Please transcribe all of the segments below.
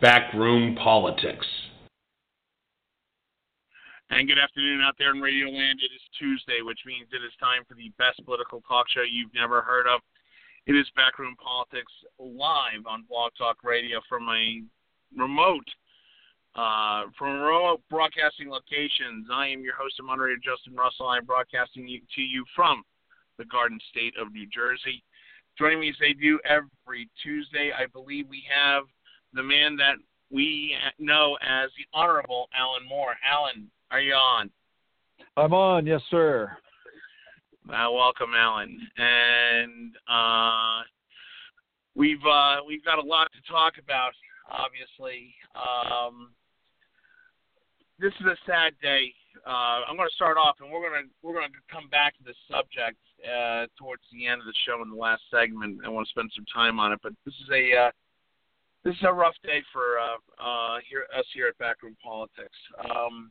Backroom Politics. And good afternoon out there in Radio Land. It is Tuesday, which means it is time for the best political talk show you've never heard of. It is Backroom Politics live on Blog Talk Radio from a remote, uh, from remote broadcasting locations. I am your host and moderator, Justin Russell. I am broadcasting to you from the Garden State of New Jersey. Joining me as they do every Tuesday, I believe we have the man that we know as the Honorable Alan Moore. Alan, are you on? I'm on, yes, sir. Uh, welcome, Alan. And uh, we've uh, we've got a lot to talk about. Obviously, um, this is a sad day. Uh, I'm going to start off, and we're going to we're going to come back to this subject uh, towards the end of the show in the last segment. I want to spend some time on it, but this is a uh, this is a rough day for uh, uh, here us here at Backroom Politics. Um,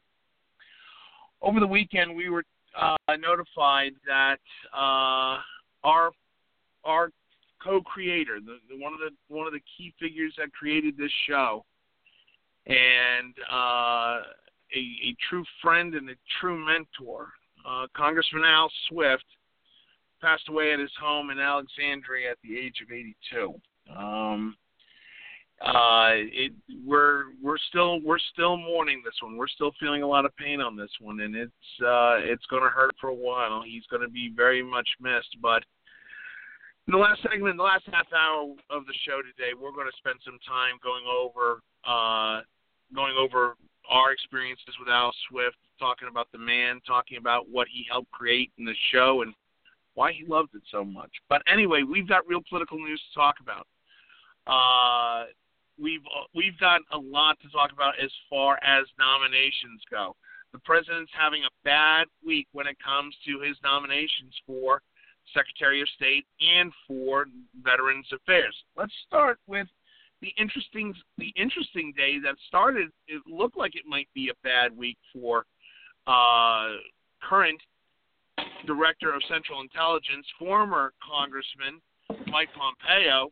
over the weekend, we were uh, notified that uh, our our co-creator, the, the, one of the one of the key figures that created this show, and uh, a, a, true friend and a true mentor, uh, Congressman Al Swift, passed away at his home in Alexandria at the age of 82. Um, uh, it we're we're still we're still mourning this one. We're still feeling a lot of pain on this one, and it's uh, it's going to hurt for a while. He's going to be very much missed. But in the last segment, the last half hour of the show today, we're going to spend some time going over uh, going over our experiences with Al Swift, talking about the man, talking about what he helped create in the show, and why he loved it so much. But anyway, we've got real political news to talk about. Uh, we've we've got a lot to talk about as far as nominations go. The president's having a bad week when it comes to his nominations for Secretary of State and for Veterans Affairs. Let's start with the interesting the interesting day that started. It looked like it might be a bad week for uh, current Director of Central Intelligence, former Congressman Mike Pompeo,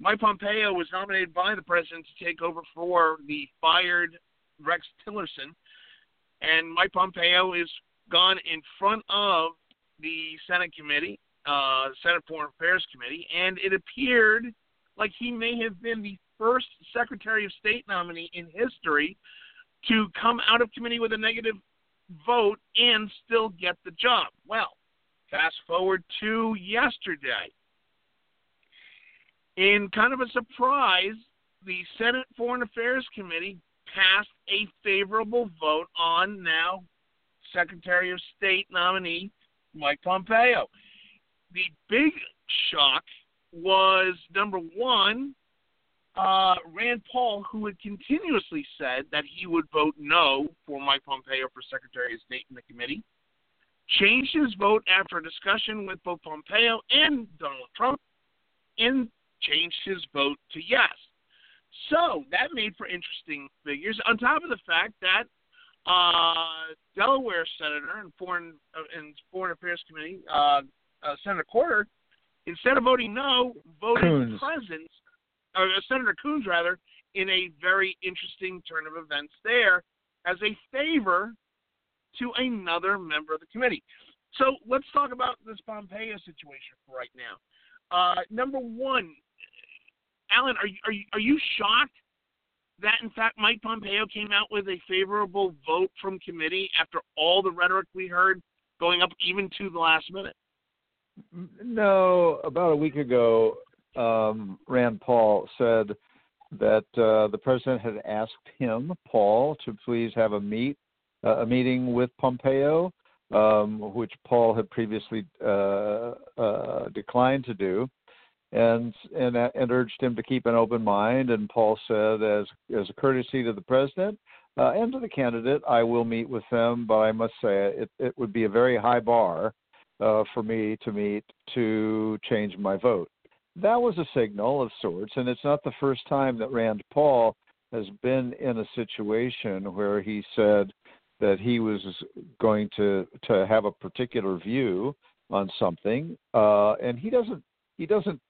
Mike Pompeo was nominated by the president to take over for the fired Rex Tillerson, and Mike Pompeo is gone in front of the Senate committee, uh, Senate Foreign Affairs Committee, and it appeared like he may have been the first Secretary of State nominee in history to come out of committee with a negative vote and still get the job. Well, fast forward to yesterday. In kind of a surprise, the Senate Foreign Affairs Committee passed a favorable vote on now Secretary of State nominee Mike Pompeo. The big shock was number one, uh, Rand Paul, who had continuously said that he would vote no for Mike Pompeo for Secretary of State in the committee, changed his vote after a discussion with both Pompeo and Donald Trump, and changed his vote to yes. So that made for interesting figures. On top of the fact that uh, Delaware Senator and Foreign uh, and Foreign Affairs Committee uh, uh, Senator Corder, instead of voting no, voted Coons. presence, or uh, Senator Coons rather, in a very interesting turn of events there as a favor to another member of the committee. So let's talk about this Pompeo situation for right now. Uh, number one, Alan, are you, are you are you shocked that in fact Mike Pompeo came out with a favorable vote from committee after all the rhetoric we heard going up even to the last minute? No, about a week ago, um, Rand Paul said that uh, the president had asked him, Paul, to please have a meet uh, a meeting with Pompeo, um, which Paul had previously uh, uh, declined to do, and and and urged him to keep an open mind. And Paul said, as as a courtesy to the president uh, and to the candidate, I will meet with them, but I must say it it would be a very high bar uh, for me to meet to change my vote. That was a signal of sorts, and it's not the first time that Rand Paul has been in a situation where he said that he was going to to have a particular view on something, uh, and he doesn't he doesn't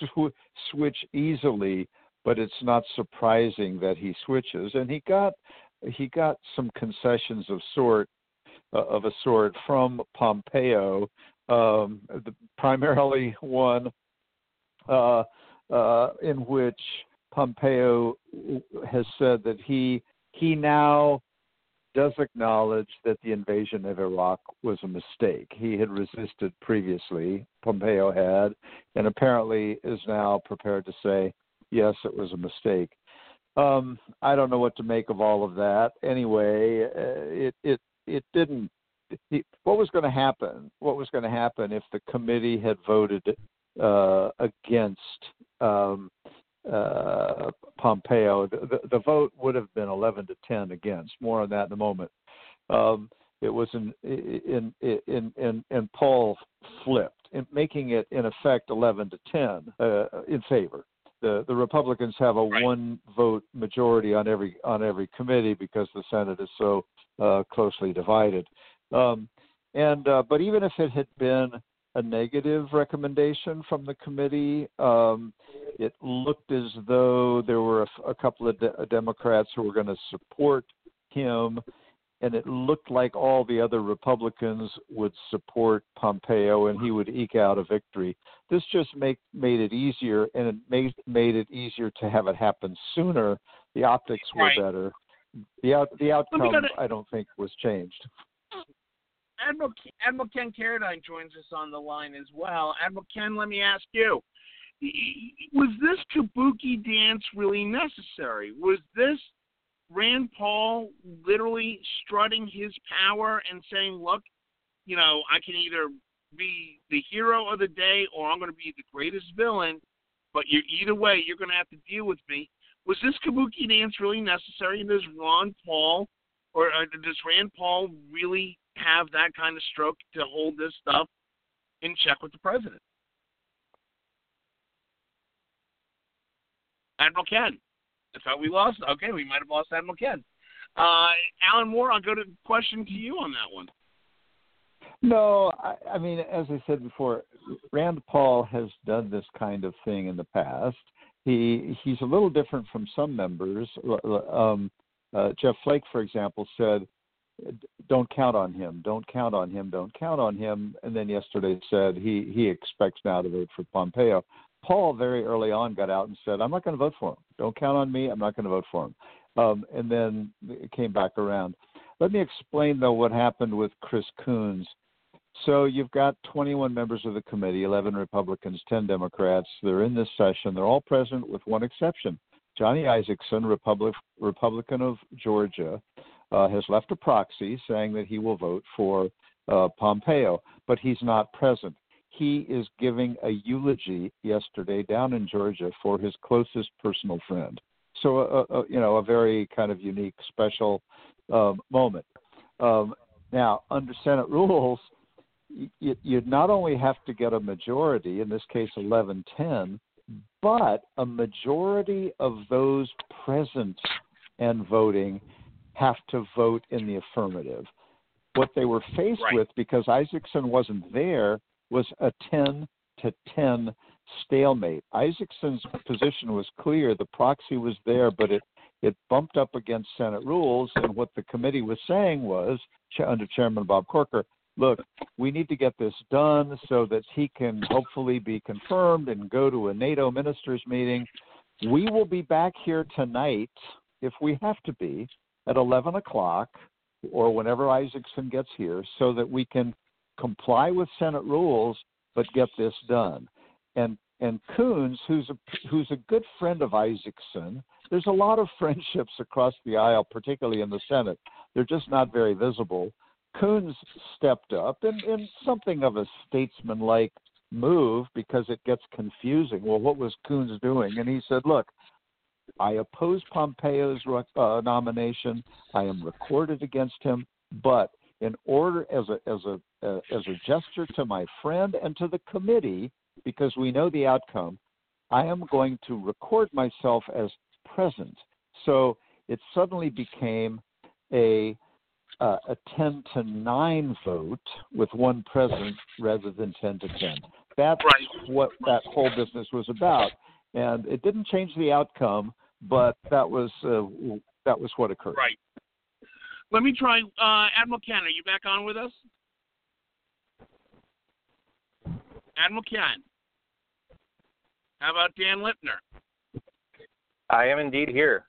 sw- switch easily, but it's not surprising that he switches, and he got he got some concessions of sort uh, of a sort from Pompeo, um, the, primarily one uh, uh, in which Pompeo has said that he he now does acknowledge that the invasion of Iraq was a mistake. He had resisted previously, Pompeo had, and apparently is now prepared to say, yes, it was a mistake. Um, I don't know what to make of all of that. Anyway, uh, it it it didn't. What was going to happen? What was going to happen if the committee had voted uh, against um, uh, Pompeo. The, the, the, vote would have been 11 to 10 against. More on that in a moment. Um, it was in in in in, in Paul flipped, in making it in effect 11 to 10 uh, in favor. The the Republicans have a right. one vote majority on every on every committee because the Senate is so uh, closely divided. Um, and uh, but even if it had been a negative recommendation from the committee. Um, it looked as though there were a, a couple of de- Democrats who were going to support him, and it looked like all the other Republicans would support Pompeo, and he would eke out a victory. This just make, made it easier, and it made made it easier to have it happen sooner. The optics were right. better. The out, the outcome, I don't think, was changed. Admiral Admiral Ken Carradine joins us on the line as well. Admiral Ken, let me ask you: Was this Kabuki dance really necessary? Was this Rand Paul literally strutting his power and saying, "Look, you know, I can either be the hero of the day or I'm going to be the greatest villain, but you're either way, you're going to have to deal with me." Was this Kabuki dance really necessary? And does Ron Paul or uh, does Rand Paul really have that kind of stroke to hold this stuff in check with the president. Admiral Ken. I thought we lost. Okay, we might have lost Admiral Ken. Uh, Alan Moore, I'll go to question to you on that one. No, I, I mean, as I said before, Rand Paul has done this kind of thing in the past. He he's a little different from some members. Um, uh, Jeff Flake, for example, said don't count on him, don't count on him, don't count on him. And then yesterday said he he expects now to vote for Pompeo. Paul very early on got out and said, "I'm not going to vote for him. Don't count on me. I'm not going to vote for him." Um, and then it came back around. Let me explain though what happened with Chris Coons. So you've got 21 members of the committee, 11 Republicans, 10 Democrats. They're in this session. They're all present with one exception. Johnny Isakson, Republic, Republican of Georgia, uh, has left a proxy saying that he will vote for uh, Pompeo, but he's not present. He is giving a eulogy yesterday down in Georgia for his closest personal friend. So, a, a you know, a very kind of unique, special um, moment. Um, now, under Senate rules, you, you not only have to get a majority, in this case 11 10, but a majority of those present and voting have to vote in the affirmative. What they were faced right. with, because Isakson wasn't there, was a 10 to 10 stalemate. Isakson's position was clear. The proxy was there, but it, it bumped up against Senate rules. And what the committee was saying was, under Chairman Bob Corker, look, we need to get this done so that he can hopefully be confirmed and go to a NATO ministers meeting. We will be back here tonight if we have to be at 11 o'clock or whenever Isakson gets here so that we can comply with Senate rules but get this done. And and Coons, who's a who's a good friend of Isakson. There's a lot of friendships across the aisle, particularly in the Senate. They're just not very visible. Coons stepped up in, in something of a statesman-like move because it gets confusing. Well, what was Coons doing? And he said, "Look, I oppose Pompeo's uh, nomination. I am recorded against him, but in order as a as a uh, as a gesture to my friend and to the committee, because we know the outcome, I am going to record myself as present. So it suddenly became a uh, a 10 to 9 vote with one present rather than 10 to 10. That's right. what that whole business was about, and it didn't change the outcome, but that was uh, that was what occurred. Right. Let me try. Uh, Admiral Ken, are you back on with us? Admiral Ken. How about Dan Lipner? I am indeed here.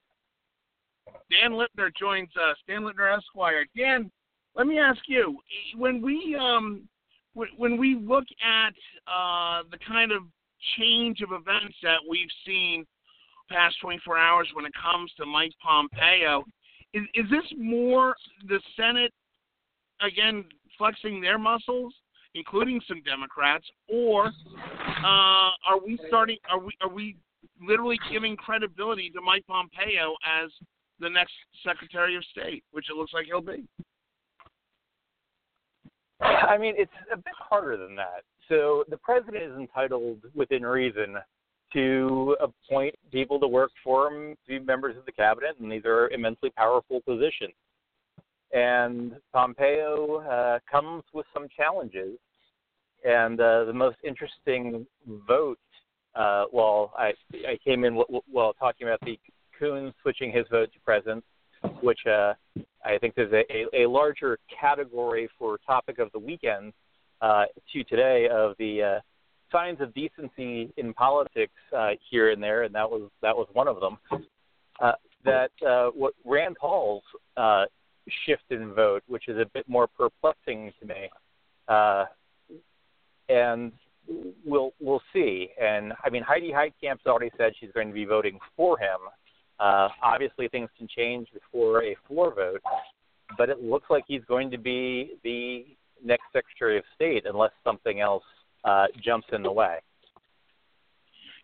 Dan Lipner joins us. Dan Lipner Esquire. Dan, let me ask you: when we um, when we look at uh, the kind of change of events that we've seen past 24 hours when it comes to Mike Pompeo, is, is this more the Senate again flexing their muscles, including some Democrats, or uh, are we starting? Are we are we literally giving credibility to Mike Pompeo as the next Secretary of State, which it looks like he'll be? I mean, it's a bit harder than that. So the president is entitled, within reason, to appoint people to work for him, to be members of the cabinet, and these are immensely powerful positions. And Pompeo uh, comes with some challenges. And uh, the most interesting vote, uh, well, I, I came in while talking about the Coons switching his vote to president, which uh, I think is a, a, a larger category for topic of the weekend uh, to today of the uh, signs of decency in politics uh, here and there, and that was that was one of them. Uh, that uh, what Rand Paul's uh, shift in vote, which is a bit more perplexing to me, uh, and we'll we'll see. And I mean, Heidi Heitkamp's already said she's going to be voting for him. Uh, obviously, things can change before a floor vote, but it looks like he's going to be the next Secretary of State unless something else uh, jumps in the way.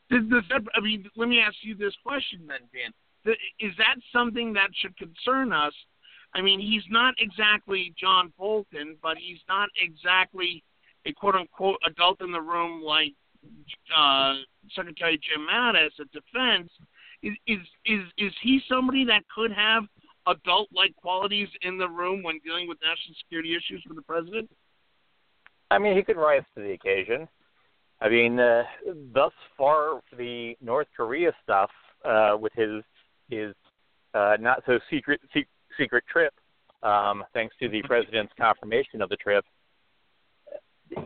Does, that, I mean, let me ask you this question then, Dan. Is that something that should concern us? I mean, he's not exactly John Bolton, but he's not exactly a quote unquote adult in the room like uh, Secretary Jim Mattis at Defense. Is, is is is he somebody that could have adult like qualities in the room when dealing with national security issues with the president? I mean, he could rise to the occasion. I mean, uh, thus far, the North Korea stuff uh, with his his uh, not so secret se- secret trip, um, thanks to the president's confirmation of the trip.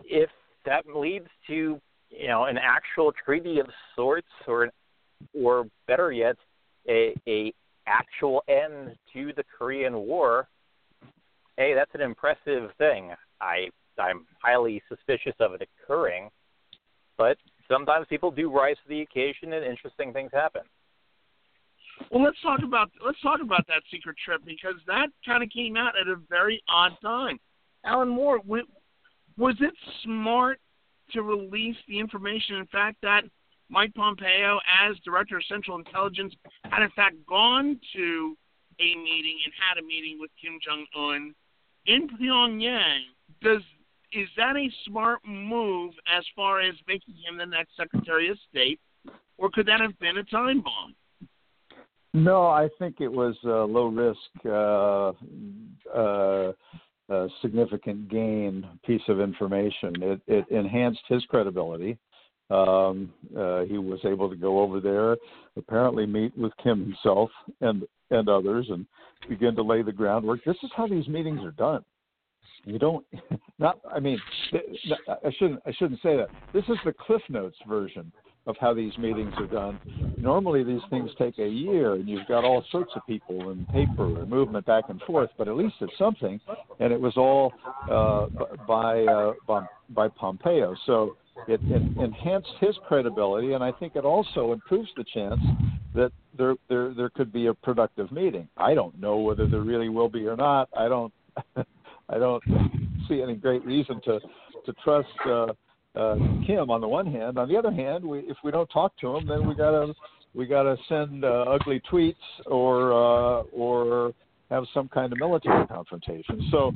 If that leads to you know an actual treaty of sorts, or or better yet, a, a actual end to the Korean War, hey, that's an impressive thing. I I'm highly suspicious of it occurring, but sometimes people do rise to the occasion and interesting things happen. Well, let's talk about let's talk about that secret trip because that kind of came out at a very odd time. Alan Moore, was it smart to release the information? In fact, that Mike Pompeo, as director of Central Intelligence, had in fact gone to a meeting and had a meeting with Kim Jong Un in Pyongyang. Does is that a smart move as far as making him the next Secretary of State, or could that have been a time bomb? No, I think it was a low risk, uh, uh, significant gain piece of information. It, it enhanced his credibility. Um, uh, he was able to go over there, apparently meet with Kim himself and and others, and begin to lay the groundwork. This is how these meetings are done. You don't not. I mean, I shouldn't. I shouldn't say that. This is the Cliff Notes version. of how these meetings are done. Normally, these things take a year, and you've got all sorts of people and paper and movement back and forth. But at least it's something, and it was all uh, by, uh, by Pompeo. So it, it enhanced his credibility, and I think it also improves the chance that there there there could be a productive meeting. I don't know whether there really will be or not. I don't I don't see any great reason to to trust uh, uh, Kim on the one hand. On the other hand, we, if we don't talk to him, then we gotta we gotta send uh, ugly tweets or uh, or have some kind of military confrontation. So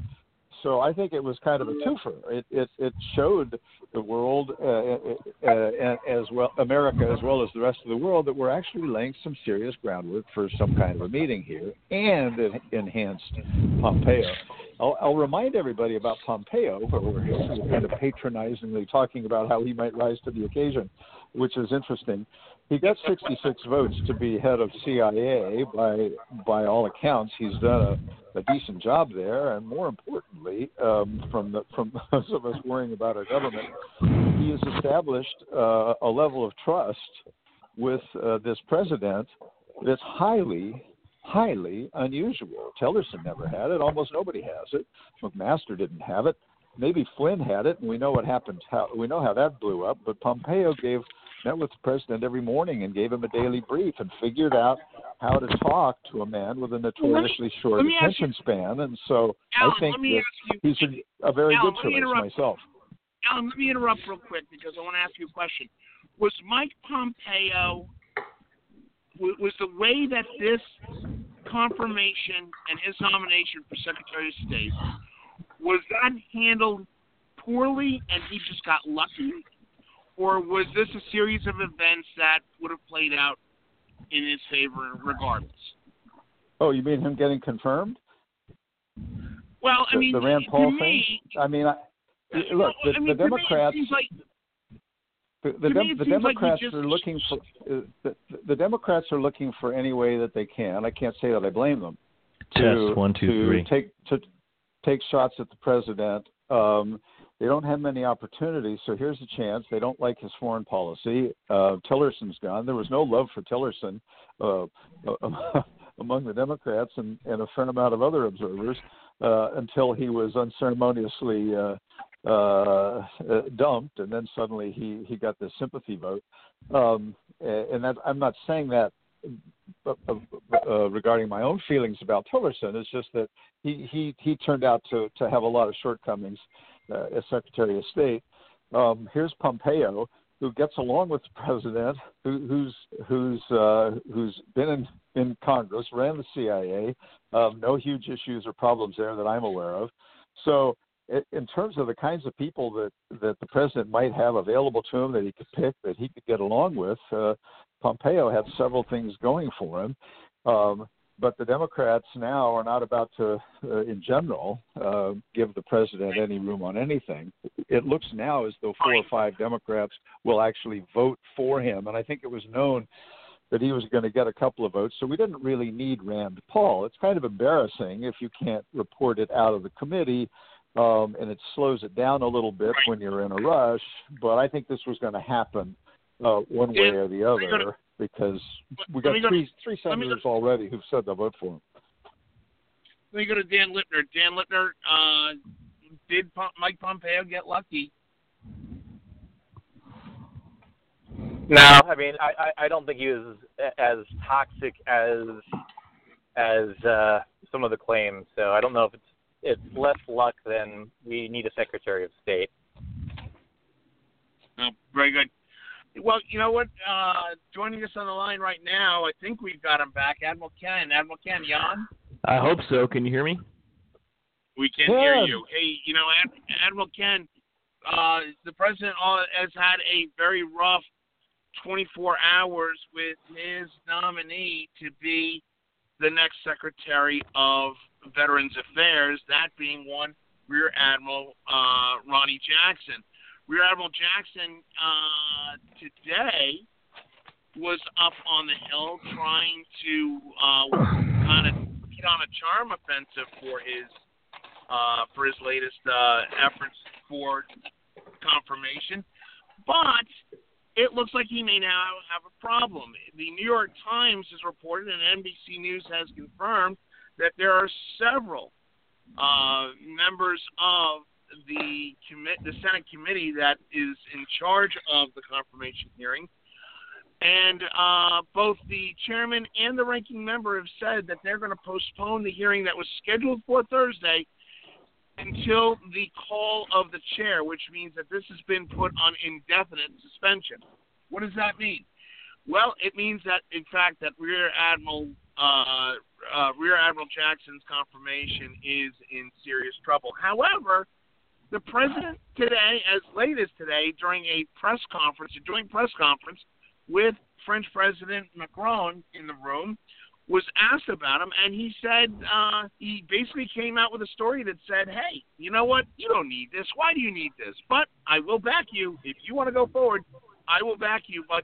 so I think it was kind of a twofer. It it, it showed the world uh, uh, uh, as well, America as well as the rest of the world, that we're actually laying some serious groundwork for some kind of a meeting here, and it enhanced Pompeo. I'll, I'll remind everybody about Pompeo, where we're kind of patronizingly talking about how he might rise to the occasion, which is interesting. He got 66 votes to be head of CIA. By by all accounts, he's done a, a decent job there, and more importantly, um, from the, from those of us worrying about our government, he has established uh, a level of trust with uh, this president that's highly highly unusual. Tillerson never had it. Almost nobody has it. McMaster didn't have it. Maybe Flynn had it, and we know what happened. How we know how that blew up. But Pompeo gave met with the president every morning and gave him a daily brief and figured out how to talk to a man with a notoriously short attention span. And so Alan, I think that you, he's a, a very Alan, good choice myself. Alan, let me interrupt real quick because I want to ask you a question. Was Mike Pompeo was the way that this confirmation and his nomination for Secretary of State was that handled poorly and he just got lucky, or was this a series of events that would have played out in his favor regardless? Oh, you mean him getting confirmed? Well, the, I mean, the Rand Paul to thing. me, I mean, I, look, the, I mean, the to me, it Democrats. like The, the, Dem- the seems like Democrats just- are looking for uh, the, the Democrats are looking for any way that they can. I can't say that I blame them. To, Test, one, two, to three. take to take shots at the president. Um, they don't have many opportunities, so here's a chance. They don't like his foreign policy. Uh, Tillerson's gone. There was no love for Tillerson uh, among the Democrats and, and a fair amount of other observers uh, until he was unceremoniously uh, uh, uh, dumped, and then suddenly he he got this sympathy vote. Um, and that I'm not saying that uh, uh, regarding my own feelings about Tillerson. It's just that he he he turned out to to have a lot of shortcomings uh, as Secretary of State. Um, here's Pompeo, who gets along with the president, who, who's who's uh, who's been in in Congress, ran the CIA. Um, no huge issues or problems there that I'm aware of. So in terms of the kinds of people that that the president might have available to him that he could pick that he could get along with, uh, Pompeo had several things going for him. Um, but the Democrats now are not about to, uh, in general, uh, give the president any room on anything. It looks now as though four or five Democrats will actually vote for him, and I think it was known that he was going to get a couple of votes. So we didn't really need Rand Paul. It's kind of embarrassing if you can't report it out of the committee um, and it slows it down a little bit when you're in a rush. But I think this was going to happen uh, one way or the other go to- because we let got me go to- three three let me go- senators already who've said they'll vote for him. Let me go to Dan Littner. Dan Littner, uh, did Pom- Mike Pompeo get lucky? No, I mean, I, I, I don't think he was as toxic as as uh, some of the claims. So I don't know if it's it's less luck than we need a Secretary of State. Oh, very good. Well, you know what? Uh, joining us on the line right now, I think we've got him back. Admiral Ken. Admiral Ken, you on? I hope so. Can you hear me? We can hear you. Hey, you know, Ad- Admiral Ken, uh, the president has had a very rough 24 hours with his nominee to be the next Secretary of Veterans Affairs, that being one Rear Admiral uh, Ronnie Jackson. Rear Admiral Jackson uh, today was up on the hill trying to uh, kind of get on a charm offensive for his uh, for his latest uh, efforts for confirmation. But it looks like he may now have a problem. The New York Times has reported, and NBC News has confirmed, that there are several uh, members of the commit the Senate committee that is in charge of the confirmation hearing. And uh, both the chairman and the ranking member have said that they're going to postpone the hearing that was scheduled for Thursday until the call of the chair, which means that this has been put on indefinite suspension. What does that mean? Well, it means that, in fact, that Rear Admiral uh, uh, Rear Admiral Jackson's confirmation is in serious trouble. However, the president today, as late as today, during a press conference, a joint press conference with French President Macron in the room, was asked about him, and he said uh, he basically came out with a story that said, "Hey, you know what? You don't need this. Why do you need this? But I will back you if you want to go forward. I will back you, but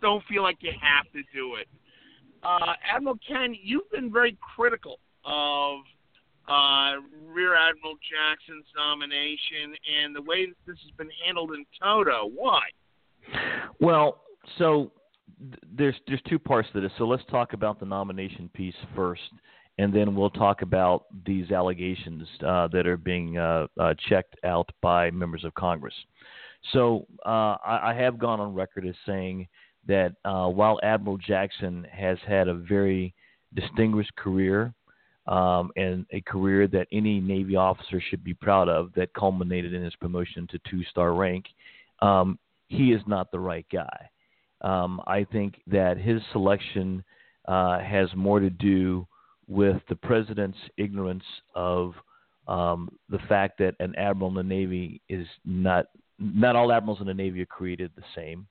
don't feel like you have to do it." Uh, Admiral Ken, you've been very critical of uh, Rear Admiral Jackson's nomination and the way that this has been handled in toto. Why? Well, so there's there's two parts to this. So let's talk about the nomination piece first, and then we'll talk about these allegations uh, that are being uh, uh, checked out by members of Congress. So uh, I, I, have gone on record as saying that uh, while Admiral Jackson has had a very distinguished career um, and a career that any Navy officer should be proud of, that culminated in his promotion to two-star rank, um, he is not the right guy. Um, I think that his selection uh, has more to do with the president's ignorance of um, the fact that an admiral in the Navy is not not all admirals in the Navy are created the same,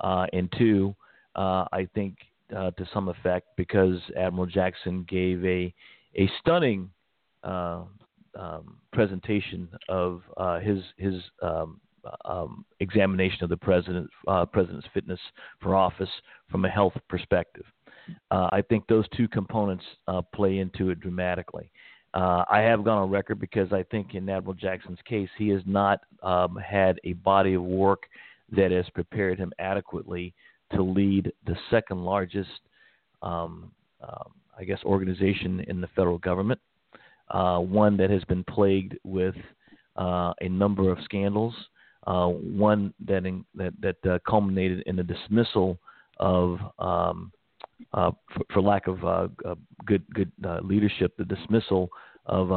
uh, and two, uh, I think uh, to some effect because Admiral Jackson gave a a stunning uh, um, presentation of uh, his his um, um, examination of the president uh, president's fitness for office from a health perspective. Uh, I think those two components uh, play into it dramatically. Uh, I have gone on record because I think in Admiral Jackson's case, he has not um, had a body of work that has prepared him adequately to lead the second largest, um, um I guess, organization in the federal government. Uh, one that has been plagued with uh, a number of scandals, uh, one that in, that that uh, culminated in the dismissal of, um, uh, for, for, lack of uh, good good leadership, the dismissal of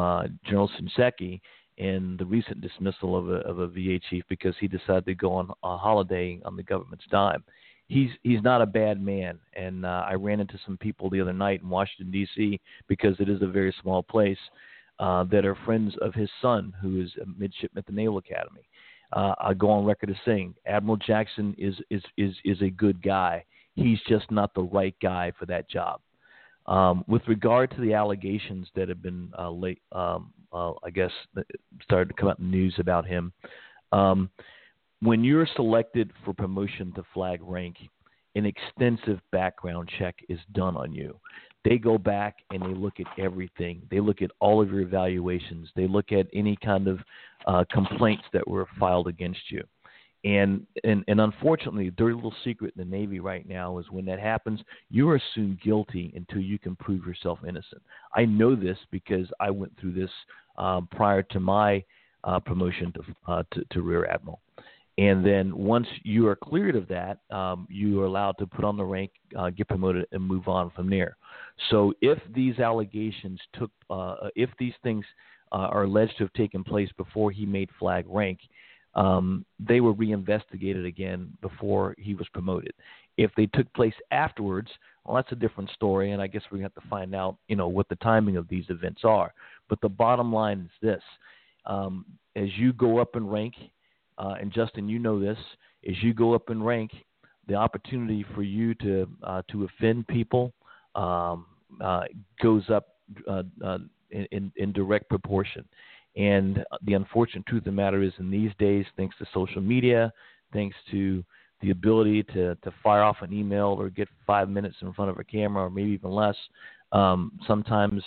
General Shinseki and the recent dismissal of a, of a VA chief because he decided to go on a holiday on the government's dime. He's he's not a bad man, and I ran into some people the other night in Washington D.C. because it is a very small place. that are friends of his son, who is a midshipman at the Naval Academy uh, I go on record as saying Admiral Jackson is is is is a good guy. He's just not the right guy for that job. Um, with regard to the allegations that have been uh, late, um, uh, I guess started to come out in the news about him. Um, when you're selected for promotion to flag rank, an extensive background check is done on you. They go back and they look at everything. They look at all of your evaluations. They look at any kind of uh, complaints that were filed against you. And, and and unfortunately, the dirty little secret in the Navy right now is when that happens, you are assumed guilty until you can prove yourself innocent. I know this because I went through this um, prior to my uh, promotion to, uh, to, to Rear Admiral. And then once you are cleared of that, um, you are allowed to put on the rank, uh, get promoted, and move on from there. So if these allegations took, uh, if these things uh, are alleged to have taken place before he made flag rank, um, they were reinvestigated again before he was promoted. If they took place afterwards, well, that's a different story, and I guess we have to find out, you know, what the timing of these events are. But the bottom line is this: um, as you go up in rank, uh, and Justin, you know this, as you go up in rank, the opportunity for you to uh, to offend people um, uh, goes up uh, uh, in, in, direct proportion. And the unfortunate truth of the matter is, in these days, thanks to social media, thanks to the ability to, to fire off an email or get five minutes in front of a camera, or maybe even less, um, sometimes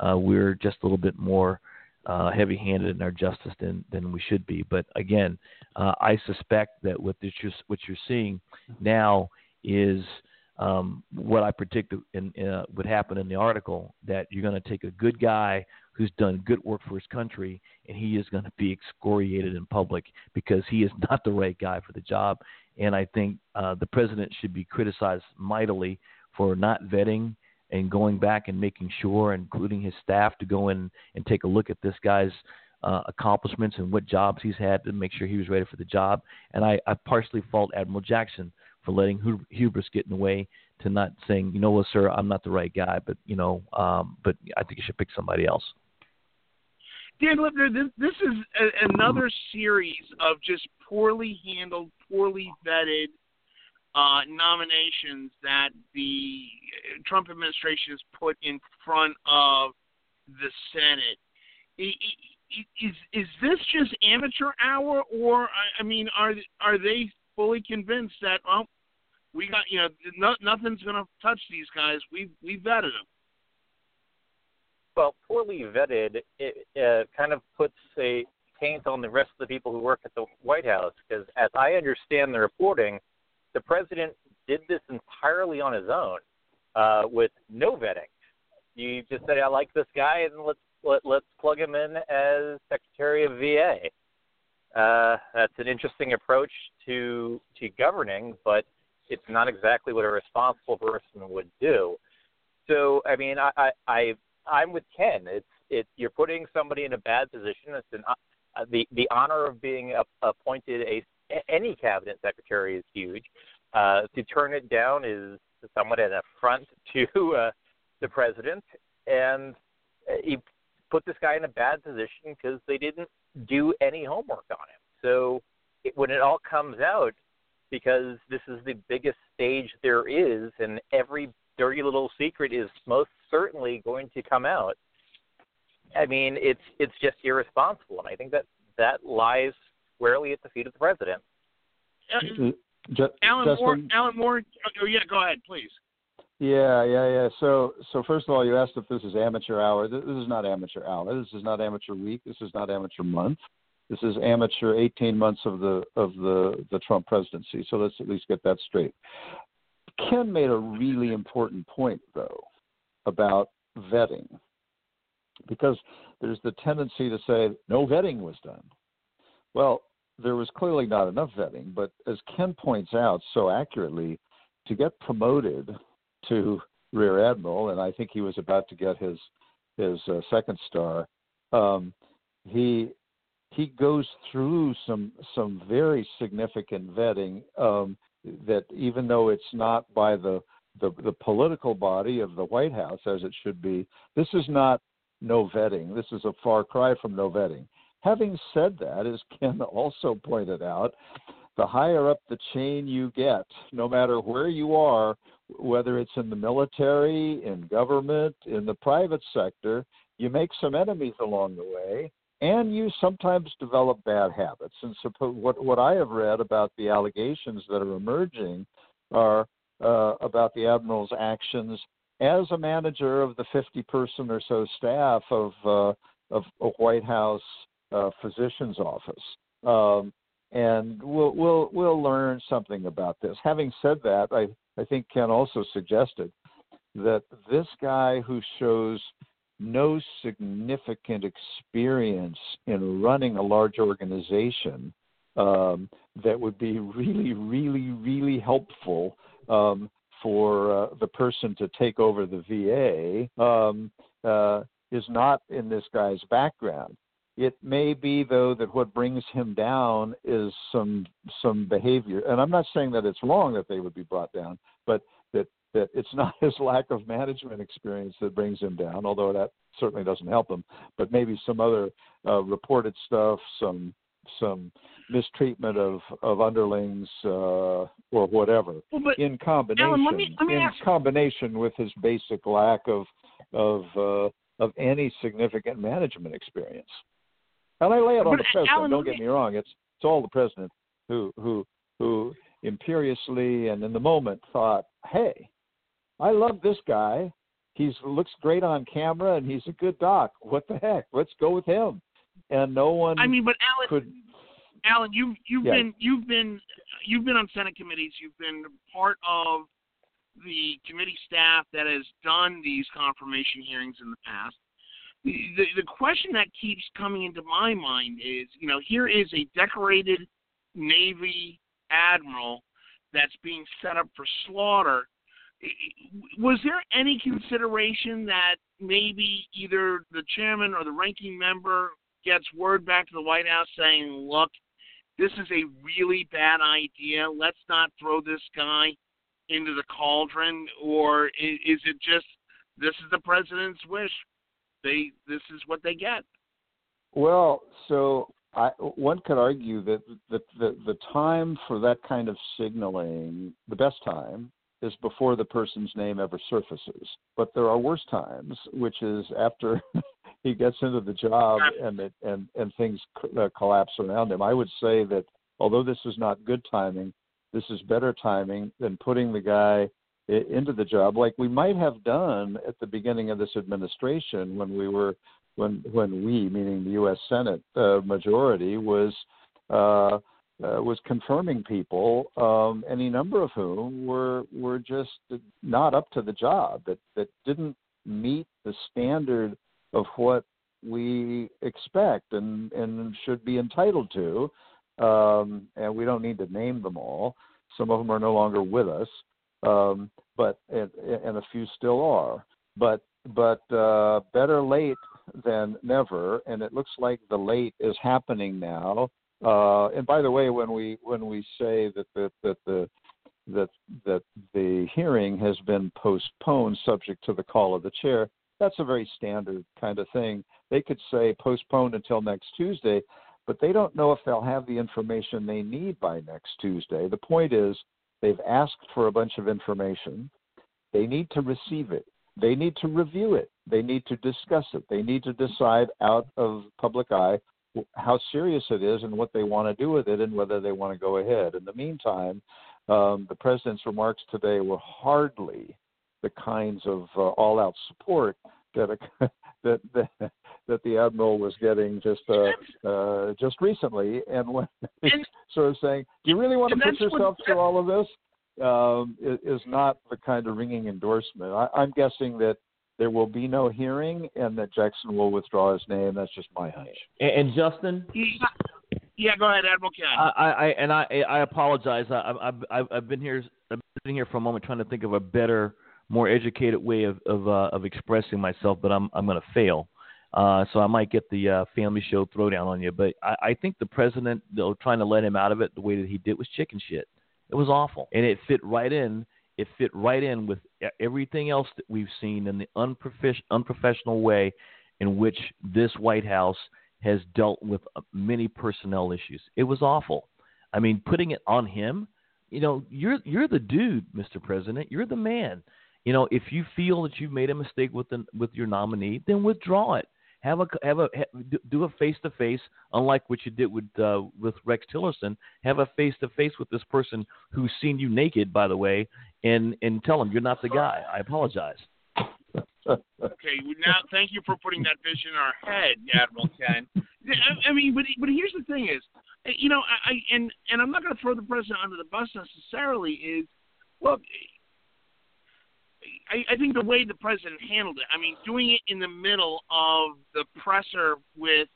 uh, we're just a little bit more uh, heavy-handed in our justice than than we should be. But again, uh, I suspect that what this what you're seeing now is um, what I predicted in, uh, would happen in the article that you're going to take a good guy who's done good work for his country and he is going to be excoriated in public because he is not the right guy for the job. And I think uh, the president should be criticized mightily for not vetting and going back and making sure, including his staff, to go in and take a look at this guy's uh, accomplishments and what jobs he's had to make sure he was ready for the job. And I, I partially fault Admiral Jackson for letting hubris get in the way to not saying, you know what, sir, I'm not the right guy, but you know, um, but I think you should pick somebody else. Dan Lipner, this, this is a, another series of just poorly handled, poorly vetted uh, nominations that the Trump administration has put in front of the Senate. Is is this just amateur hour, or I mean, are are they fully convinced that well, we got you know no, nothing's going to touch these guys. We we vetted them. Well, poorly vetted, it uh, kind of puts a taint on the rest of the people who work at the White House because, as I understand the reporting, the president did this entirely on his own uh, with no vetting. You just said, "I like this guy, and let's let, let's plug him in as Secretary of VA." Uh, that's an interesting approach to to governing, but it's not exactly what a responsible person would do. So, I mean, I, I, I I'm with Ken. It's it you're putting somebody in a bad position. It's an uh, the the honor of being a, appointed a any cabinet secretary is huge. Uh, to turn it down is somewhat an affront to uh, the president, and he put this guy in a bad position because they didn't do any homework on him. So it, when it all comes out, because this is the biggest stage there is, and every dirty little secret is most certainly going to come out. I mean, it's it's just irresponsible, and I think that that lies squarely at the feet of the president. Uh, Just, Alan Justin, Moore. Alan Moore. Oh yeah, go ahead, please. Yeah, yeah, yeah. So, so first of all, you asked if this is amateur hour. This is not amateur hour. This is not amateur week. This is not amateur month. This is amateur 18 months of the of the the Trump presidency. So let's at least get that straight. Ken made a really important point though about vetting, because there's the tendency to say no vetting was done. Well, there was clearly not enough vetting, but as Ken points out so accurately, to get promoted to rear admiral, and I think he was about to get his his uh, second star. Um, he he goes through some some very significant vetting um, that even though it's not by the, the the political body of the White House as it should be, this is not no vetting. This is a far cry from no vetting. Having said that, as Ken also pointed out, the higher up the chain you get, no matter where you are, whether it's in the military, in government, in the private sector, you make some enemies along the way, and you sometimes develop bad habits. And so, what what I have read about the allegations that are emerging are uh, about the admiral's actions as a manager of the 50 person or so staff of uh, of a White House uh, physician's office. Um, and we'll we'll we'll learn something about this. Having said that, I I think Ken also suggested that this guy who shows no significant experience in running a large organization um, that would be really, really, really helpful um, for uh, the person to take over the VA um, uh, is not in this guy's background. It may be though that what brings him down is some some behavior, and I'm not saying that it's wrong that they would be brought down, but that that it's not his lack of management experience that brings him down, although that certainly doesn't help him. But maybe some other uh, reported stuff, some some mistreatment of of underlings uh, or whatever, well, in combination Alan, let me, let me in ask... combination with his basic lack of of uh, of any significant management experience. And I lay it on the president. Alan, don't get me wrong; it's it's all the president who who who imperiously and in the moment thought, "Hey, I love this guy. he's looks great on camera and he's a good doc. What the heck? Let's go with him. And no one. I mean, but Alan, could. Alan, you've you've Yeah. been you've been you've been on Senate committees. You've been part of the committee staff that has done these confirmation hearings in the past. The, the question that keeps coming into my mind is, you know, here is a decorated Navy admiral that's being set up for slaughter. Was there any consideration that maybe either the chairman or the ranking member gets word back to the White House saying, look, this is a really bad idea. Let's not throw this guy into the cauldron, or is it just this is the president's wish? They this is what they get. Well, so I, one could argue that the, the the time for that kind of signaling, the best time, is before the person's name ever surfaces. But there are worse times, which is after he gets into the job and it, and and things uh, collapse around him. I would say that although this is not good timing, this is better timing than putting the guy into the job like we might have done at the beginning of this administration when we were when when we, meaning the U.S. Senate uh, majority, was uh, uh, was confirming people, um, any number of whom were were just not up to the job, that that didn't meet the standard of what we expect and and should be entitled to. Um, and we don't need to name them all. Some of them are no longer with us, um, but and, and a few still are. But but uh, better late than never, and it looks like the late is happening now. Uh, and by the way, when we when we say that the that the that that the hearing has been postponed subject to the call of the chair, that's a very standard kind of thing. They could say postponed until next Tuesday, but they don't know if they'll have the information they need by next Tuesday. The point is they've asked for a bunch of information. They need to receive it. They need to review it. They need to discuss it. They need to decide out of public eye how serious it is and what they want to do with it and whether they want to go ahead. In the meantime, um, the president's remarks today were hardly the kinds of uh, all-out support that, a, that that that the admiral was getting just uh, uh, just recently, and when he's sort of saying, "Do you really want to put that's what- yourself through all of this?" Um, is, is not the kind of ringing endorsement. I, I'm guessing that there will be no hearing, and that Jackson will withdraw his name. That's just my hunch. And, and Justin, Yeah, go ahead, Admiral Ken. I, I, I and I, I apologize. I, I, I've, I've been here, I've been sitting here for a moment trying to think of a better, more educated way of of, uh, of expressing myself, but I'm, I'm going to fail. Uh, so I might get the uh, family show throwdown on you. But I, I think the president, though, trying to let him out of it the way that he did was chicken shit. It was awful, and it fit right in. It fit right in with everything else that we've seen in the unprof- unprofessional way in which this White House has dealt with uh, many personnel issues. It was awful. I mean, putting it on him, you know, you're you're the dude, Mr. President. You're the man. You know, if you feel that you've made a mistake with the, with your nominee, then withdraw it. Have a have a do a face to face, unlike what you did with uh, with Rex Tillerson. Have a face to face with this person who's seen you naked, by the way, and and tell him you're not the guy. I apologize. Okay, now thank you for putting that vision in our head, Admiral Ken. I, I mean, but but here's the thing: is you know, I, I and and I'm not going to throw the president under the bus necessarily. Is look, I, I think the way the president handled it. I mean, doing it in the middle of the presser with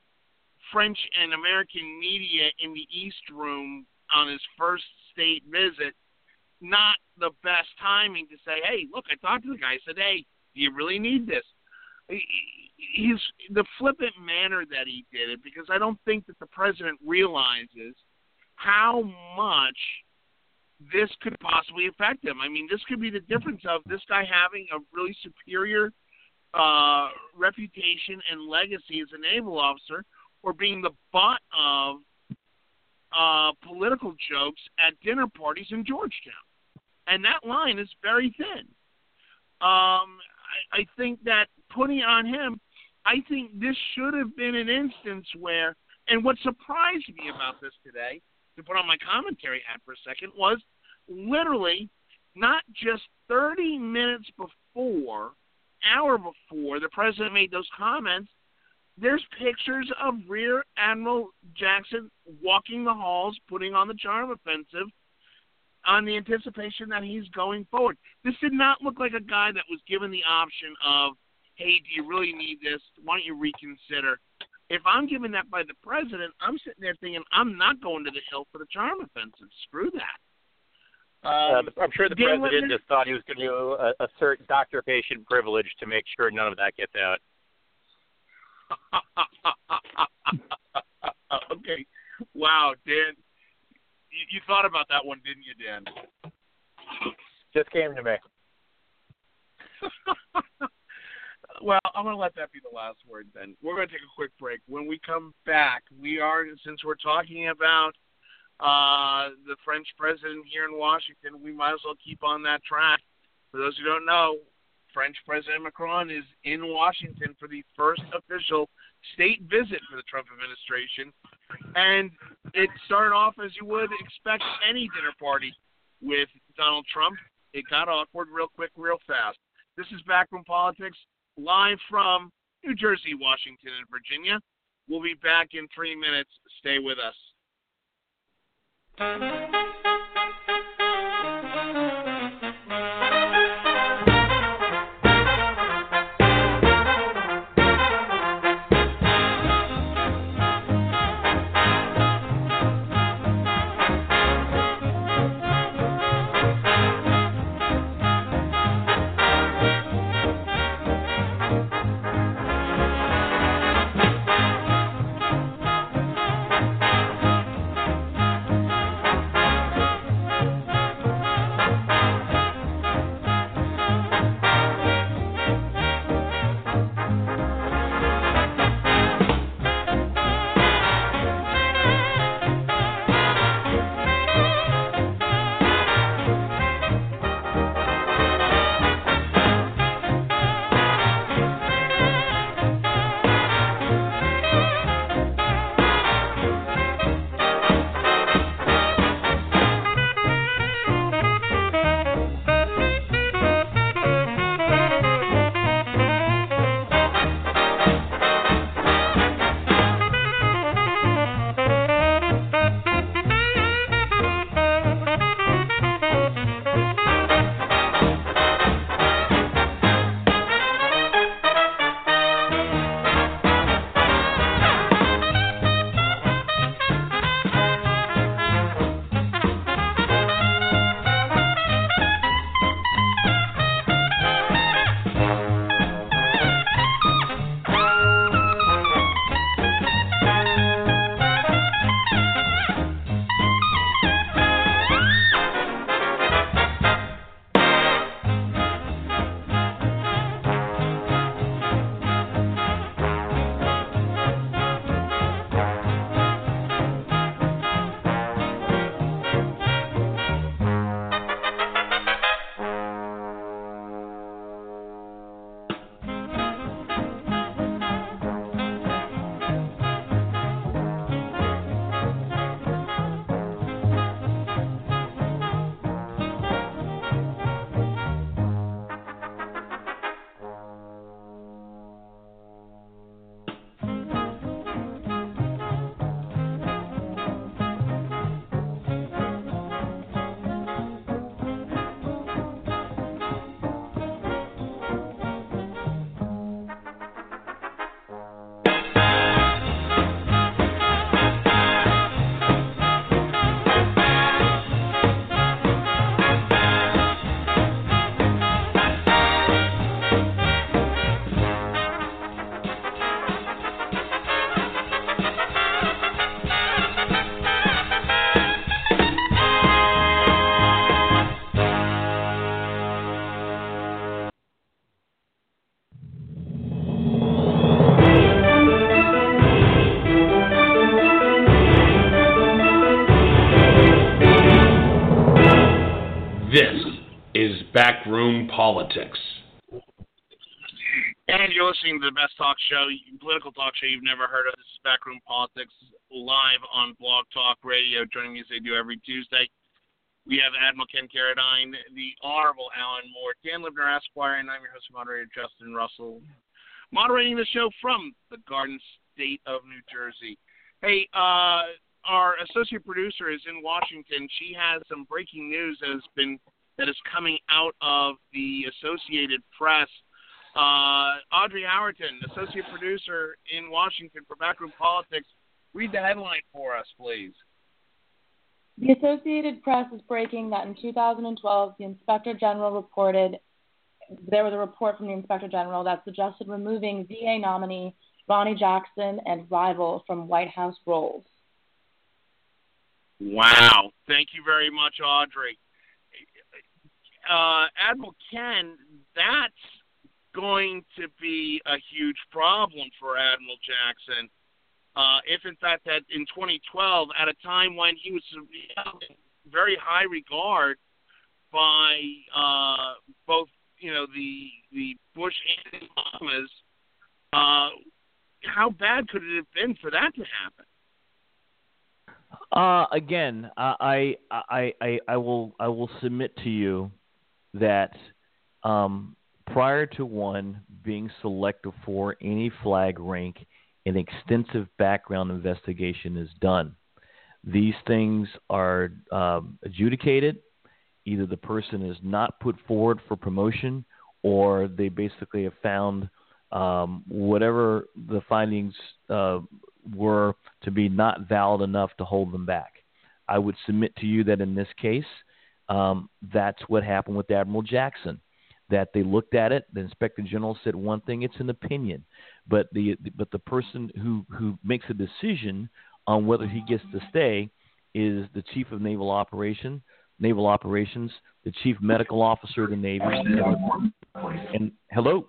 French and American media in the East Room on his first state visit. Not the best timing to say, "Hey, look, I talked to the guy. I said, hey." Do you really need this? His the flippant manner that he did it because I don't think that the president realizes how much this could possibly affect him. I mean, this could be the difference of this guy having a really superior uh, reputation and legacy as a naval officer, or being the butt of uh, political jokes at dinner parties in Georgetown. And that line is very thin. Um, I, I think that putting on him, I think this should have been an instance where, and what surprised me about this today, to put on my commentary hat for a second, was literally not just 30 minutes before hour before the president made those comments, there's pictures of Rear Admiral Jackson walking the halls, putting on the charm offensive on the anticipation that he's going forward. This did not look like a guy that was given the option of, hey, do you really need this? Why don't you reconsider? If I'm given that by the president, I'm sitting there thinking, I'm not going to the hill for the charm offensive. Screw that. Um, uh, I'm sure the president Whitman- just thought he was going to uh, assert doctor-patient privilege to make sure none of that gets out. okay. Wow, Dan. You, you thought about that one, didn't you, Dan? Just came to me. well, I'm going to let that be the last word then. We're going to take a quick break. When we come back, we are, since we're talking about uh, the French president here in Washington, we might as well keep on that track. For those who don't know, French President Macron is in Washington for the first official state visit for the Trump administration. And it started off as you would expect any dinner party with Donald Trump. It got awkward real quick, real fast. This is Backroom Politics live from New Jersey, Washington, and Virginia. We'll be back in three minutes. Stay with us. Show, political talk show you've never heard of. This is Backroom Politics live on Blog Talk Radio. Joining me as they do every Tuesday. We have Admiral Ken Carradine, the Honorable Alan Moore, Dan Lipner Esquire, and I'm your host and moderator, Justin Russell, moderating the show from the Garden State of New Jersey. Hey, uh, our associate producer is in Washington. She has some breaking news that has been that is coming out of the Associated Press. Uh, Audrey Howerton, associate producer in Washington for Backroom Politics, read the headline for us, please. The Associated Press is breaking that in 2012, the Inspector General reported there was a report from the Inspector General that suggested removing VA nominee Ronny Jackson and rival from White House roles. Wow. Thank you very much, Audrey. Uh, Admiral Ken, that's going to be a huge problem for Admiral Jackson. Uh, if in fact that in 2012, at a time when he was very high regard by uh, both, you know, the the Bush and the Obamas, uh, how bad could it have been for that to happen? Uh, again, I, I, I, I will, I will submit to you that um, prior to one being selected for any flag rank, an extensive background investigation is done. These things are um, adjudicated. Either the person is not put forward for promotion, or they basically have found um, whatever the findings uh, were to be not valid enough to hold them back. I would submit to you that in this case, um, that's what happened with Admiral Jackson. That they looked at it, the Inspector General said one thing, it's an opinion, but the but the person who who makes a decision on whether he gets to stay is the Chief of Naval Operation, Naval Operations, the Chief Medical Officer of the Navy, and, hello,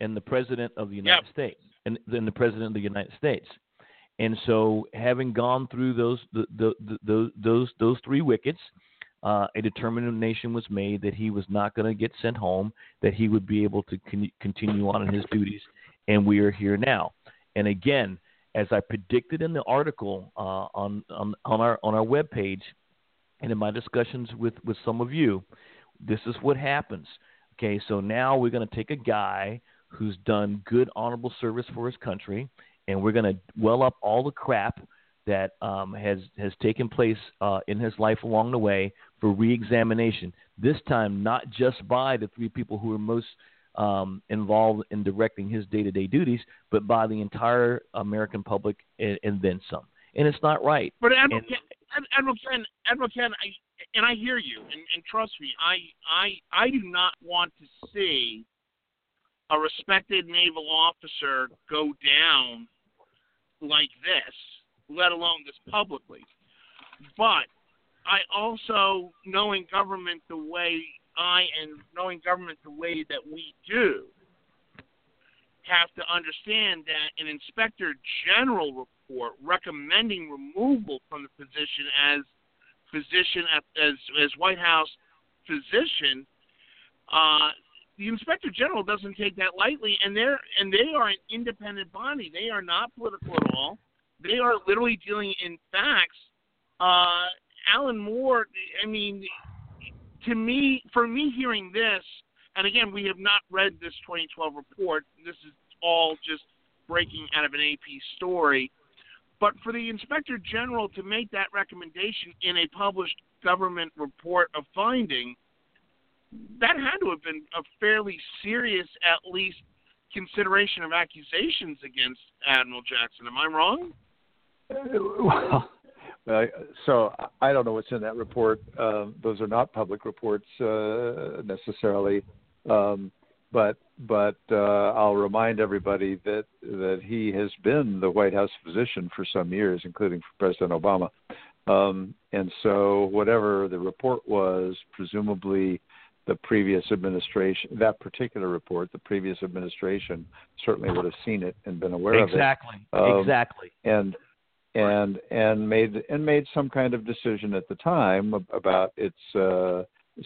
and the President of the United yep. States, and then the President of the United States. And so, having gone through those the, the, the, those those those three wickets, uh, a determination was made that he was not going to get sent home, that he would be able to con- continue on in his duties, and we are here now. And again, as I predicted in the article uh, on, on on our on our webpage, and in my discussions with with some of you, this is what happens. Okay, so now we're going to take a guy who's done good, honorable service for his country, and we're going to well up all the crap that um, has has taken place uh, in his life along the way for reexamination. This time, not just by the three people who are most um, involved in directing his day-to-day duties, but by the entire American public and, and then some. And it's not right. But Admiral, and, Ken, Admiral Ken, Admiral Ken, I, and I hear you, and, and trust me, I, I, I do not want to see a respected naval officer go down like this, let alone this publicly. But I also, knowing government the way I and knowing government the way that we do, have to understand that an inspector general report recommending removal from the position as physician as as White House physician uh, the inspector general doesn't take that lightly, and they're and they are an independent body. They are not political at all. They are literally dealing in facts. Uh, Alan Moore, I mean, to me, for me, hearing this, and again, we have not read this 2012 report. This is all just breaking out of an AP story. But for the inspector general to make that recommendation in a published government report of finding that had to have been a fairly serious, at least, consideration of accusations against Admiral Jackson. Am I wrong? Well, so I don't know what's in that report. Um, those are not public reports uh, necessarily, um, but but uh, I'll remind everybody that that he has been the White House physician for some years, including for President Obama. Um, and so, whatever the report was, presumably the previous administration, that particular report, the previous administration certainly would have seen it and been aware exactly. of it. Exactly. Exactly. And and and made and made some kind of decision at the time about its uh,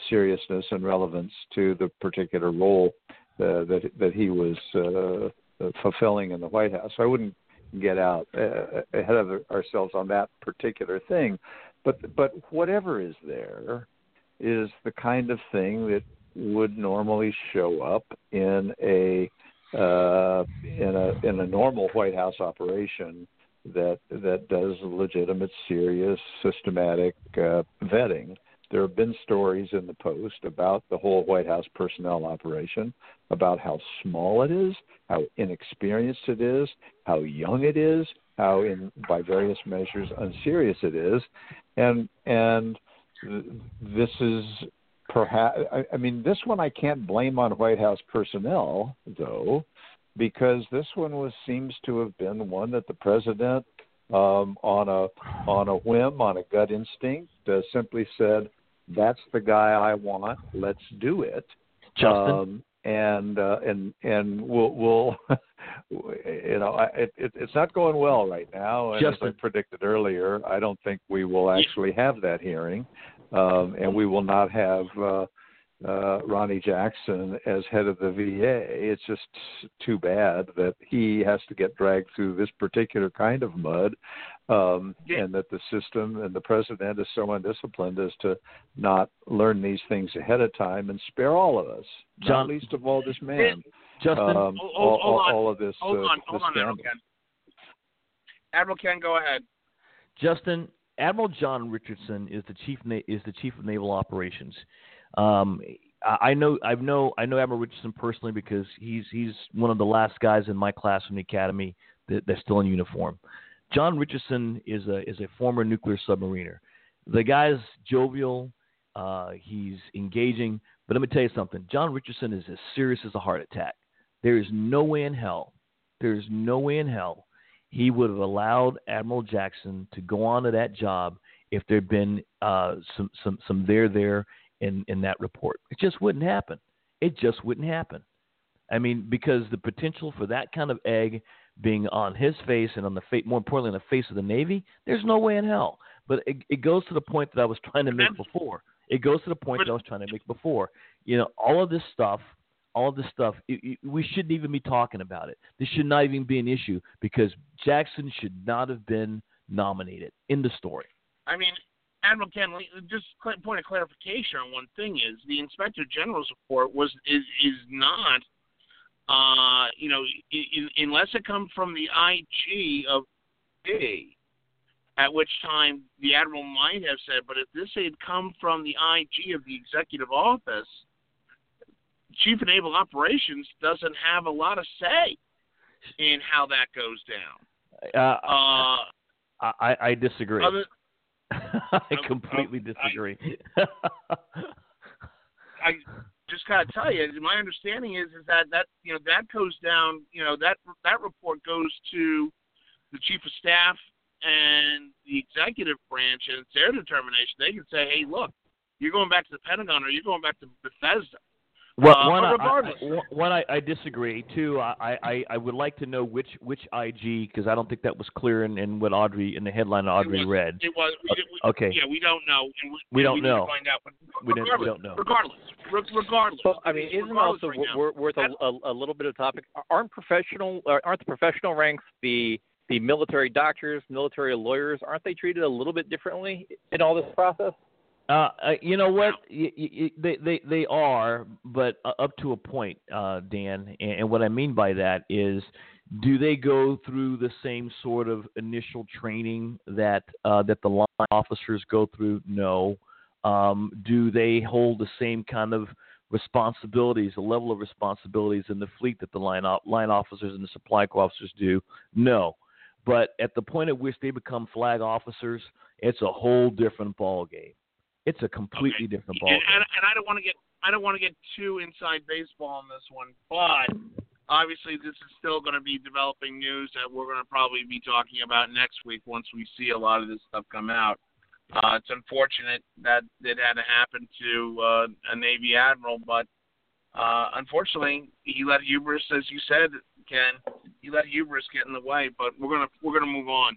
seriousness and relevance to the particular role uh, that that he was uh, fulfilling in the White House. So I wouldn't get out uh, ahead of ourselves on that particular thing, but but whatever is there is the kind of thing that would normally show up in a uh, in a in a normal White House operation that that does legitimate, serious, systematic uh, vetting. There have been stories in the Post about the whole White House personnel operation, about how small it is, how inexperienced it is, how young it is, how, in by various measures, unserious it is, and and this is perhaps. I, I mean, this one I can't blame on White House personnel, though, because this one was seems to have been one that the president, um, on a on a whim, on a gut instinct, uh, simply said, "That's the guy I want. Let's do it." Justin. Um, and uh, and and we'll we'll you know it, it it's not going well right now and Justin. as I predicted earlier I don't think we will actually have that hearing um, and we will not have uh, uh, Ronny Jackson as head of the VA. It's just too bad that he has to get dragged through this particular kind of mud, um, and that the system and the president is so undisciplined as to not learn these things ahead of time and spare all of us, John- not least of all this man. Justin, um, Hold- all, hold- hold all, on. all of this. Hold uh, on, this hold on, Admiral scandal. Ken. Admiral Ken, go ahead. Justin, Admiral John Richardson is the chief na- is the chief of naval operations. Um, I know I know I know Admiral Richardson personally because he's he's one of the last guys in my class from the academy that, that's still in uniform. John Richardson is a is a former nuclear submariner. The guy's jovial, uh, he's engaging, but let me tell you something. John Richardson is as serious as a heart attack. There is no way in hell, there is no way in hell he would have allowed Admiral Jackson to go on to that job if there'd been uh, some some some there there in in that report. It just wouldn't happen. It just wouldn't happen. I mean, because the potential for that kind of egg being on his face and on the face, more importantly, on the face of the Navy, there's no way in hell. But it, it goes to the point that I was trying to make before. It goes to the point that I was trying to make before. You know, all of this stuff, all of this stuff, it, it, we shouldn't even be talking about it. This should not even be an issue because Jackson should not have been nominated in the story. I mean, Admiral Ken, just point of clarification on one thing is the Inspector General's report was is is not, uh, you know, i i unless it comes from the IG of A, at which time the admiral might have said, but if this had come from the IG of the executive office, Chief of Naval Operations doesn't have a lot of say in how that goes down. Uh, Uh, I, I disagree. other, I completely disagree. I just gotta tell you, my understanding is is that that you know that goes down. You know that that report goes to the chief of staff and the executive branch, and it's their determination. They can say, "Hey, look, you're going back to the Pentagon, or you're going back to Bethesda." Well, Uh, one, but I, regardless, I, one, I, I disagree. Two, I, I, I would like to know which which IG because I don't think that was clear in, in what Audrey in the headline Audrey it was, read. It was. We, we, Okay. Yeah, we don't know. And we, We don't need know. To find out. But We don't- we regardless, don't know. Regardless, re- regardless. Well, I mean, isn't also right now, worth a, a, a little bit of topic? Aren't professional uh, aren't the professional ranks the the military doctors, military lawyers? Aren't they treated a little bit differently in all this process? Uh, uh, you know what? They they they are, but uh, up to a point, uh, Dan. And, what I mean by that is, do they go through the same sort of initial training that uh, that the line officers go through? No. Um, do they hold the same kind of responsibilities, the level of responsibilities in the fleet that the line op- line officers and the supply corps officers do? No. But at the point at which they become flag officers, it's a whole different ball game. It's a completely different ball and, and I don't want to get I don't want to get too inside baseball on this one, but obviously this is still going to be developing news that we're going to probably be talking about next week once we see a lot of this stuff come out. Uh, it's unfortunate that it had to happen to uh, a Navy admiral, but uh, unfortunately he let hubris, as you said, Ken, he let hubris get in the way. But we're gonna we're gonna move on.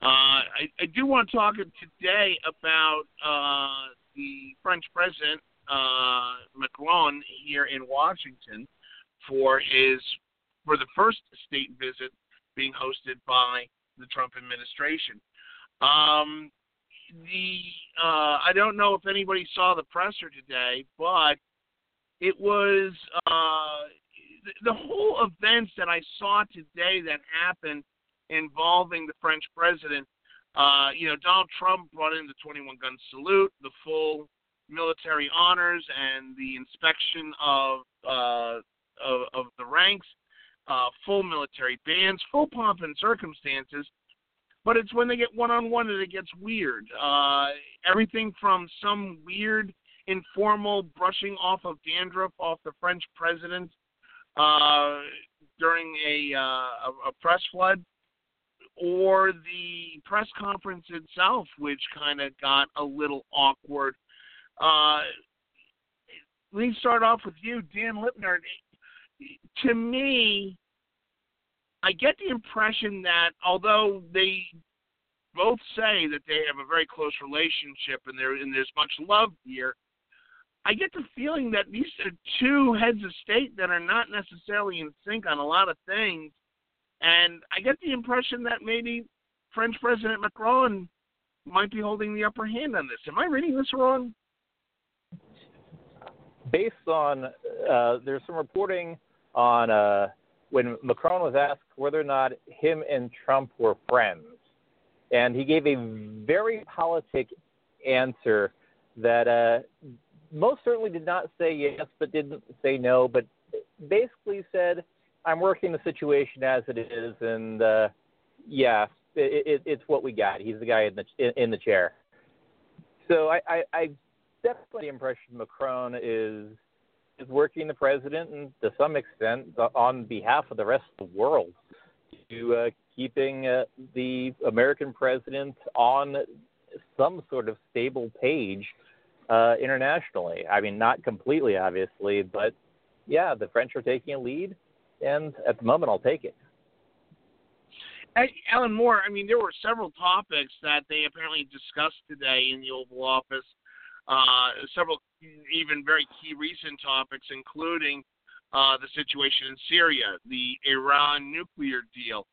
Uh, I, I do want to talk today about uh, the French president uh, Macron here in Washington for his for the first state visit being hosted by the Trump administration. Um, the uh, I don't know if anybody saw the presser today, but it was uh, the, the whole events that I saw today that happened involving the French president. Uh, you know, Donald Trump brought in the 21 gun salute, the full military honors, and the inspection of uh, of, of the ranks, uh, full military bands, full pomp and circumstances. But it's when they get one on one that it gets weird. Uh, everything from some weird informal brushing off of dandruff off the French president uh, during a, uh, a, a press flood, or the press conference itself, which kind of got a little awkward. Uh, let me start off with you, Dan Lipner. To me, I get the impression that although they both say that they have a very close relationship and and there's much love here, I get the feeling that these are two heads of state that are not necessarily in sync on a lot of things. And I get the impression that maybe French President Macron might be holding the upper hand on this. Am I reading this wrong? Based on, uh, there's some reporting on uh, when Macron was asked whether or not him and Trump were friends. And he gave a very politic answer that uh, most certainly did not say yes, but didn't say no, but basically said, "I'm working the situation as it is, and uh, yeah, it, it, it's what we got. He's the guy in the in, in the chair." So I, I, I definitely the impression Macron is is working the president and to some extent on behalf of the rest of the world to uh, keeping uh, the American president on some sort of stable page uh, internationally. I mean, not completely, obviously, but yeah, the French are taking a lead, and at the moment, I'll take it. Alan Moore, I mean, there were several topics that they apparently discussed today in the Oval Office. Uh, several even very key recent topics, including uh, the situation in Syria, the Iran nuclear deal,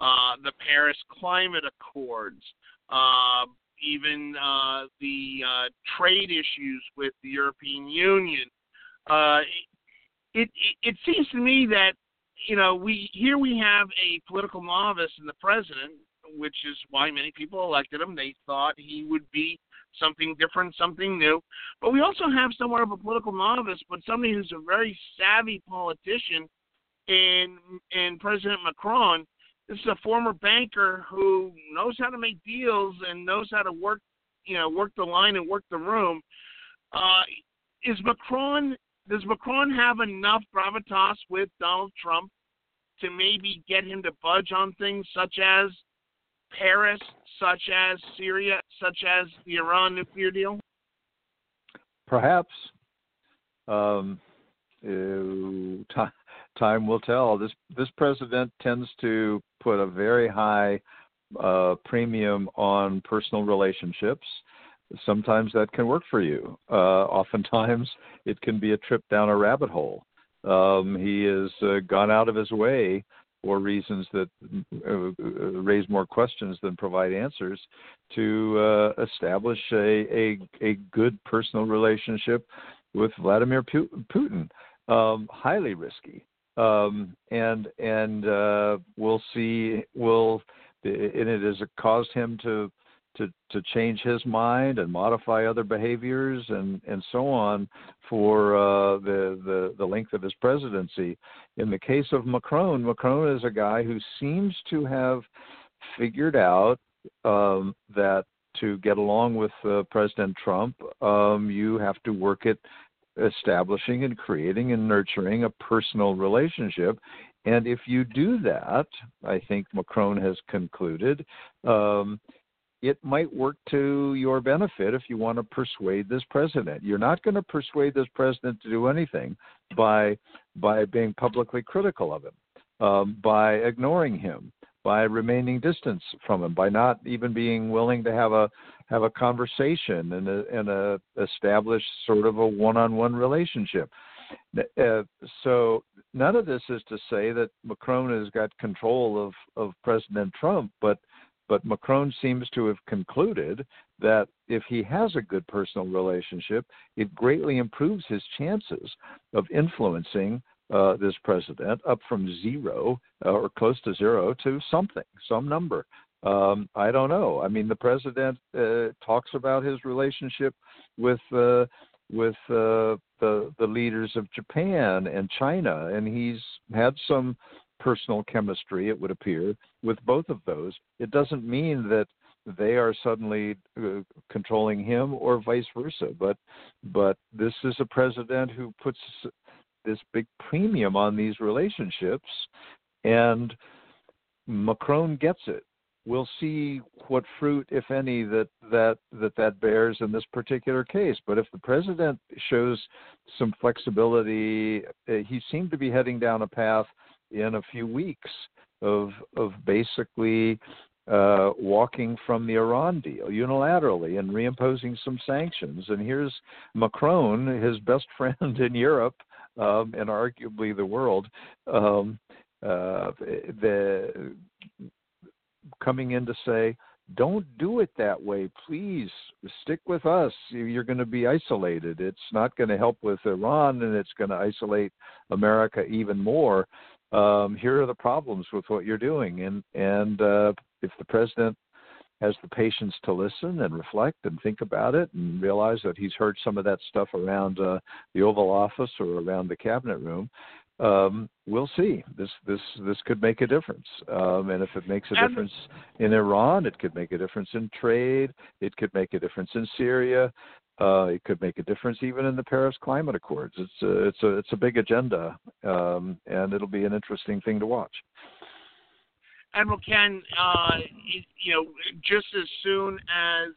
uh, the Paris Climate Accords, uh, even uh, the uh, trade issues with the European Union. It, it it seems to me that you know we here we have a political novice in the president, which is why many people elected him. They thought he would be something different, something new. But we also have somewhat of a political novice, but somebody who's a very savvy politician in in President Macron this is a former banker who knows how to make deals and knows how to work, you know, work the line and work the room. Uh, is Macron? Does Macron have enough gravitas with Donald Trump to maybe get him to budge on things such as Paris, such as Syria, such as the Iran nuclear deal? Perhaps. Um, uh, time will tell. This this president tends to put a very high uh, premium on personal relationships. Sometimes that can work for you. Uh, oftentimes, it can be a trip down a rabbit hole. Um, he has uh, gone out of his way for reasons that uh, uh, raise more questions than provide answers to uh, establish a, a, a good personal relationship with Vladimir Putin. Um, highly risky um, and and uh, we'll see. Will and it has caused him to to to change his mind and modify other behaviors and and so on for uh, the the the length of his presidency. In the case of Macron, Macron is a guy who seems to have figured out um, that to get along with uh, President Trump, um, you have to work it establishing and creating and nurturing a personal relationship. And if you do that, I think Macron has concluded, um, it might work to your benefit if you want to persuade this president. You're not going to persuade this president to do anything by by being publicly critical of him, um, by ignoring him, by remaining distance from him, by not even being willing to have a have a conversation and a, and a establish sort of a one-on-one relationship. Uh, so none of this is to say that Macron has got control of of President Trump, but But Macron seems to have concluded that if he has a good personal relationship, it greatly improves his chances of influencing uh, this president up from zero uh, or close to zero to something, some number. Um, I don't know. I mean, the president uh, talks about his relationship with uh, with uh, the the leaders of Japan and China, and he's had some personal chemistry. It would appear with both of those. It doesn't mean that they are suddenly uh, controlling him or vice versa. But but this is a president who puts this big premium on these relationships, and Macron gets it. We'll see what fruit, if any, that that that that bears in this particular case. But if the president shows some flexibility, uh, he seemed to be heading down a path in a few weeks of of basically uh, walking from the Iran deal unilaterally and reimposing some sanctions. And here's Macron, his best friend in Europe um, and arguably the world, um, uh, the coming in to say, don't do it that way, please. Stick with us. You're going to be isolated. It's not going to help with Iran, and it's going to isolate America even more. Um, here are the problems with what you're doing, and and uh, if the president has the patience to listen and reflect and think about it and realize that he's heard some of that stuff around uh, the Oval Office or around the cabinet room, um, we'll see. This this this could make a difference, um, and if it makes a difference in Iran, it could make a difference in trade. It could make a difference in Syria. Uh, it could make a difference even in the Paris Climate Accords. It's a, it's a it's a big agenda, um, and it'll be an interesting thing to watch. Admiral Ken, uh, you know, just as soon as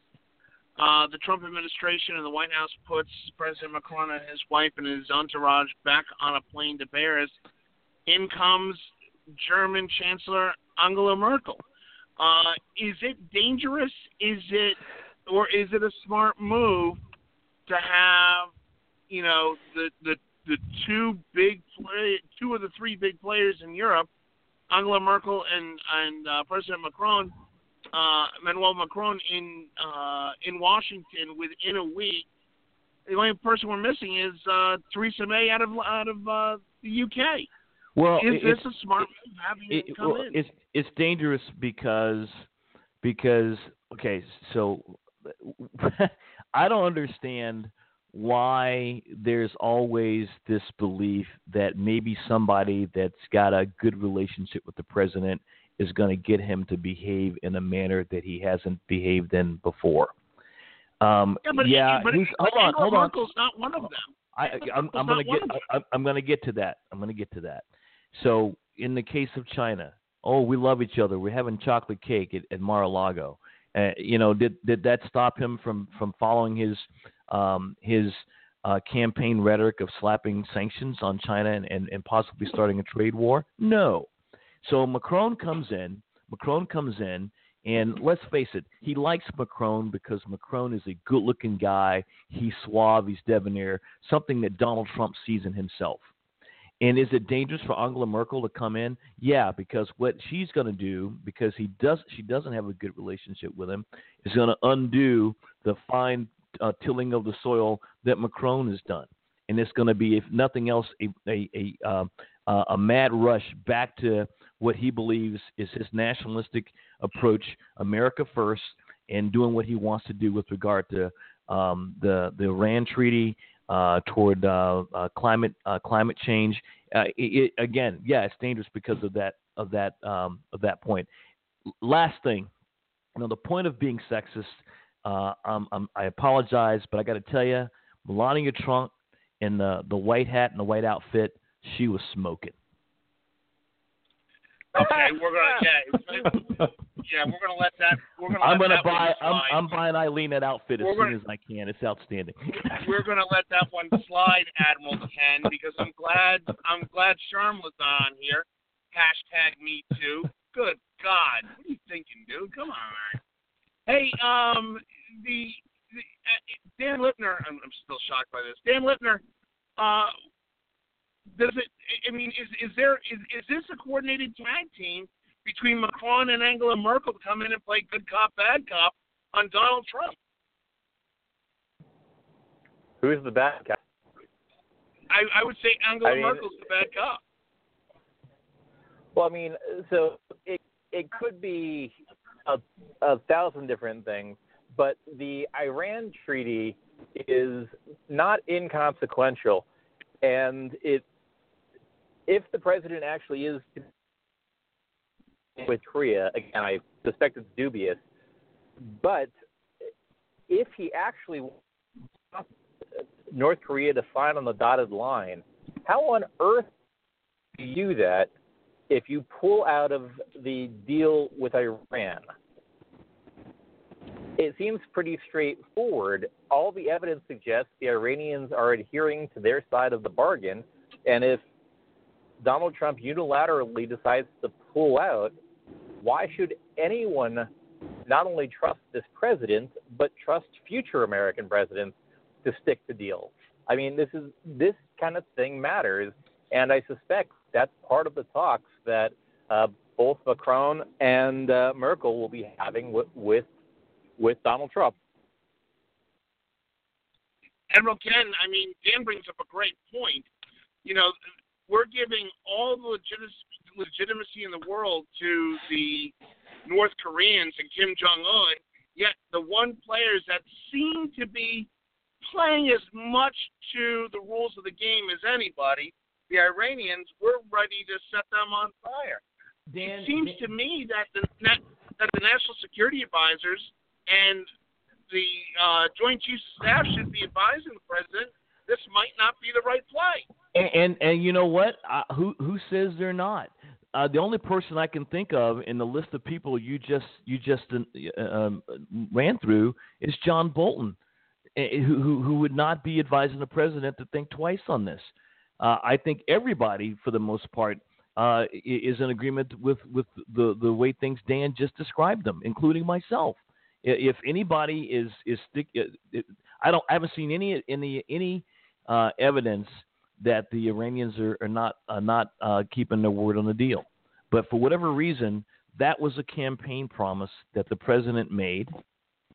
uh, the Trump administration and the White House puts President Macron and his wife and his entourage back on a plane to Paris, in comes German Chancellor Angela Merkel. Uh, is it dangerous? Is it, or is it a smart move to have, you know, the the the two big play, two of the three big players in Europe Angela Merkel and and uh, President Macron, uh, Manuel Macron in uh, in Washington within a week. The only person we're missing is uh, Theresa May out of out of uh, the UK. Well, is this a smart move having it, come well, in? It's it's dangerous because because okay, so I don't understand why there's always this belief that maybe somebody that's got a good relationship with the president is going to get him to behave in a manner that he hasn't behaved in before. Um, yeah, but, yeah but, he's, but hold on, hold on. Merkel's not one of them. I, I'm, I'm going to get. I, I'm going to get to that. I'm going to get to that. So, in the case of China, oh, we love each other. We're having chocolate cake at, at Mar-a-Lago. Uh, you know, did did that stop him from from following his um, his uh, campaign rhetoric of slapping sanctions on China and, and, and possibly starting a trade war? No. So Macron comes in. Macron comes in, and let's face it, he likes Macron because Macron is a good-looking guy. He's suave. He's debonair. Something that Donald Trump sees in himself. And is it dangerous for Angela Merkel to come in? Yeah, because what she's going to do, because he does, she doesn't have a good relationship with him, is going to undo the fine uh, tilling of the soil that Macron has done, and it's going to be, if nothing else, a a a, um, uh, a mad rush back to what he believes is his nationalistic approach, America first, and doing what he wants to do with regard to um, the the Iran treaty, uh, toward uh, uh, climate uh, climate change. Uh, it, again, yeah, it's dangerous because of that of that um, of that point. Last thing, you know, the point of being sexist uh, I'm, I'm, i apologize, but I got to tell you, Melania Trump in the the white hat and the white outfit, she was smoking. Okay, we're gonna yeah, yeah, we're gonna let that. We're gonna. I'm gonna buy. I'm, I'm buying Eileen that outfit as We're soon gonna- as I can. It's outstanding. we're gonna let that one slide, Admiral Ken, because I'm glad I'm glad Sharm was on here. Hashtag me too. Good God, what are you thinking, dude? Come on. Hey, um, the, the uh, Dan Lipner. I'm, I'm still shocked by this. Dan Lipner. Uh, does it? I mean, is is there is is this a coordinated tag team between Macron and Angela Merkel to come in and play good cop, bad cop on Donald Trump. Who's the bad cop? I, I would say Angela I mean- Merkel's the bad cop. Well, I mean, so it it could be a, a thousand different things, but the Iran treaty is not inconsequential, and it if the president actually is with Korea, again, I suspect it's dubious, but if he actually wants North Korea to sign on the dotted line, how on earth do you do that if you pull out of the deal with Iran? It seems pretty straightforward. All the evidence suggests the Iranians are adhering to their side of the bargain, and if Donald Trump unilaterally decides to pull out, why should anyone not only trust this president but trust future American presidents to stick to deals? I mean, this is this kind of thing matters, and I suspect that's part of the talks that uh, both Macron and uh, Merkel will be having with, with with Donald Trump. Admiral Ken, I mean, Dan brings up a great point. You know, we're giving all the legitimacy, in the world to the North Koreans and Kim Jong Un, yet the one players that seem to be playing as much to the rules of the game as anybody, the Iranians, we're ready to set them on fire. Dan, it seems to me that the that the national security advisors and the uh, Joint Chiefs of Staff should be advising the president this might not be the right play. And and, and you know what? Who who says they're not? Uh, the only person I can think of in the list of people you just you just uh, um, ran through is John Bolton, eh, who, who who would not be advising the president to think twice on this. Uh, I think everybody, for the most part, uh, is in agreement with with the the way things Dan just described them, including myself. If anybody is is uh, I don't I haven't seen any any any uh, evidence that the Iranians are, are not are not uh, keeping their word on the deal. But for whatever reason, that was a campaign promise that the president made.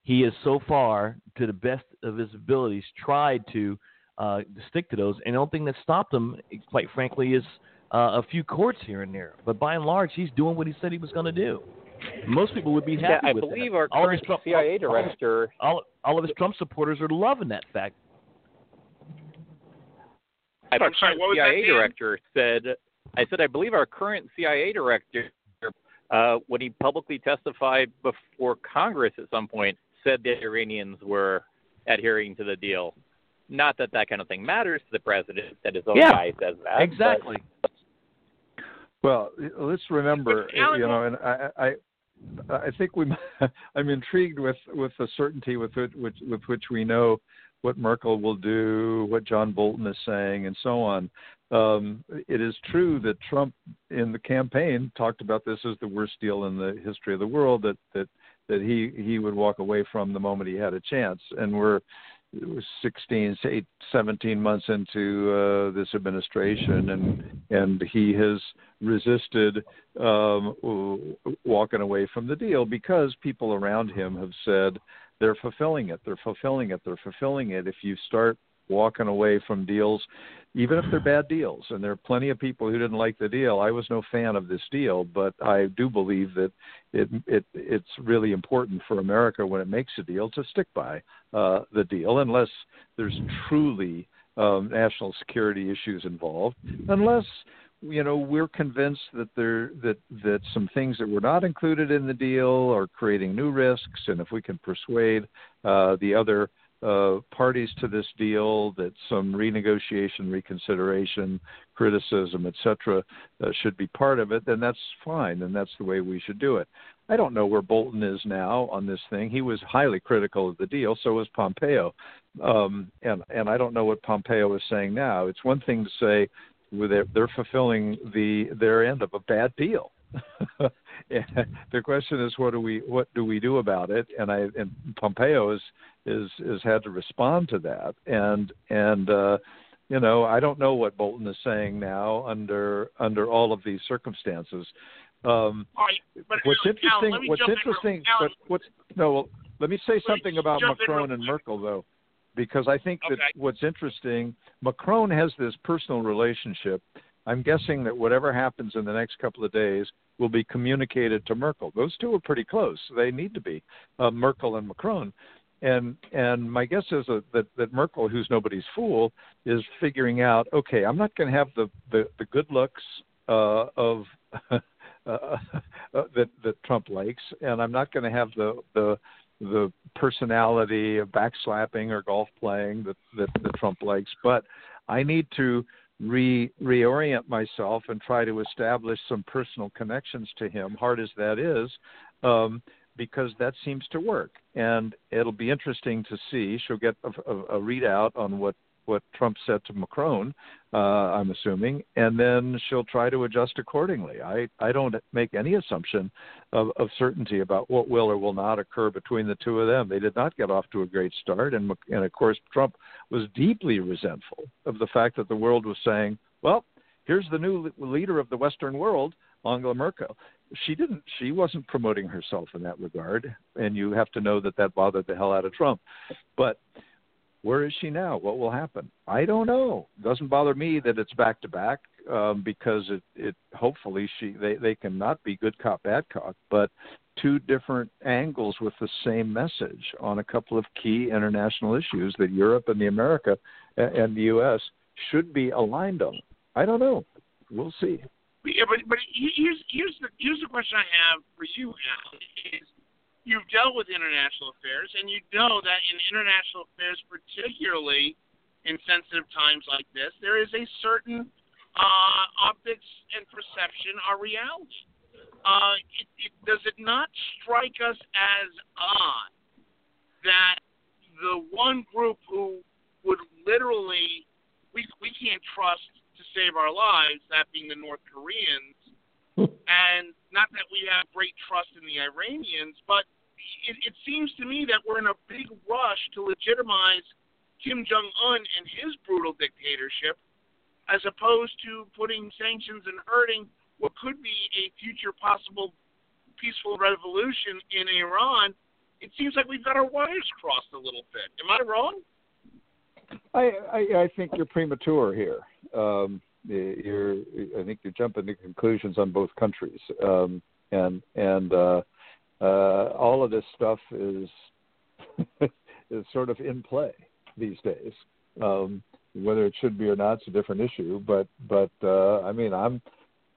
He has so far, to the best of his abilities, tried to uh, stick to those. And the only thing that stopped him, quite frankly, is uh, a few courts here and there. But by and large, he's doing what he said he was going to do. Most people would be happy yeah, I with believe that. our all current Trump, CIA all, all, director. all, all of his Trump supporters are loving that fact. Our I'm sorry, current what was CIA that, Dan? director said, I said, I believe our current CIA director, uh, when he publicly testified before Congress at some point, said the Iranians were adhering to the deal. Not that that kind of thing matters to the president, that his own Yeah, guy says that. Exactly. Well, let's remember, you know, and I, I, I think we, I'm intrigued with with the certainty with which, with, with which we know what Merkel will do, what John Bolton is saying, and so on. Um, it is true that Trump, in the campaign, talked about this as the worst deal in the history of the world that that that he he would walk away from the moment he had a chance, and we're it was 16, say 17 months into uh, this administration, and and he has resisted um, walking away from the deal because people around him have said they're fulfilling it, they're fulfilling it, they're fulfilling it. If you start walking away from deals, even if they're bad deals, and there are plenty of people who didn't like the deal. I was no fan of this deal, but I do believe that it it it's really important for America when it makes a deal to stick by uh, the deal, unless there's truly um, national security issues involved, unless you know we're convinced that there that that some things that were not included in the deal are creating new risks, and if we can persuade uh, the other uh, parties to this deal that some renegotiation, reconsideration, criticism, etc., uh, should be part of it, then that's fine, and that's the way we should do it. I don't know where Bolton is now on this thing. He was highly critical of the deal, so was Pompeo, um, and and I don't know what Pompeo is saying now. It's one thing to say they're, they're fulfilling the their end of a bad deal. the question is what do we what do we do about it and i and pompeo is is has had to respond to that and and uh you know i don't know what bolton is saying now under under all of these circumstances Um, right, what's Alan, interesting? What's in interesting? but what's no? Well, let me say something about Macron and Merkel though, because I think that what's interesting, Macron has this personal relationship. I'm guessing that whatever happens in the next couple of days will be communicated to Merkel. Those two are pretty close. They need to be uh, Merkel and Macron. And and my guess is that, that that Merkel, who's nobody's fool, is figuring out. Okay, I'm not going to have the, the the good looks uh, of uh, uh, that that Trump likes, and I'm not going to have the the the personality of backslapping or golf playing that, that that Trump likes. But I need to re reorient myself and try to establish some personal connections to him, hard as that is. Um, because that seems to work, and it'll be interesting to see. She'll get a, a, a readout on what what Trump said to Macron, uh, I'm assuming, and then she'll try to adjust accordingly. I, I don't make any assumption of, of certainty about what will or will not occur between the two of them. They did not get off to a great start, and, and of course, Trump was deeply resentful of the fact that the world was saying, well, here's the new leader of the Western world, Angela Merkel. She didn't. She wasn't promoting herself in that regard, and you have to know that that bothered the hell out of Trump. But where is she now? What will happen? I don't know. It Doesn't bother me that it's back to back um, because it, it hopefully she they they cannot be good cop bad cop, but two different angles with the same message on a couple of key international issues that Europe and the America and the U.S. should be aligned on. I don't know. We'll see. Yeah, but but here's here's the here's the question I have for you, Alan. Is you've dealt with international affairs, and you know that in international affairs, particularly in sensitive times like this, there is a certain uh, optics and perception are reality. Uh, it, it, does it not strike us as odd that the one group who would literally we we can't trust to save our lives, that being the North Koreans, and not that we have great trust in the Iranians, but it, it seems to me that we're in a big rush to legitimize Kim Jong Un and his brutal dictatorship, as opposed to putting sanctions and hurting what could be a future possible peaceful revolution in Iran. It seems like we've got our wires crossed a little bit. Am I wrong? I, I, I think you're premature here. Um, you're, I think you're jumping to conclusions on both countries, um, and and uh, uh, all of this stuff is is sort of in play these days. Um, whether it should be or not, it's a different issue. But but uh, I mean, I'm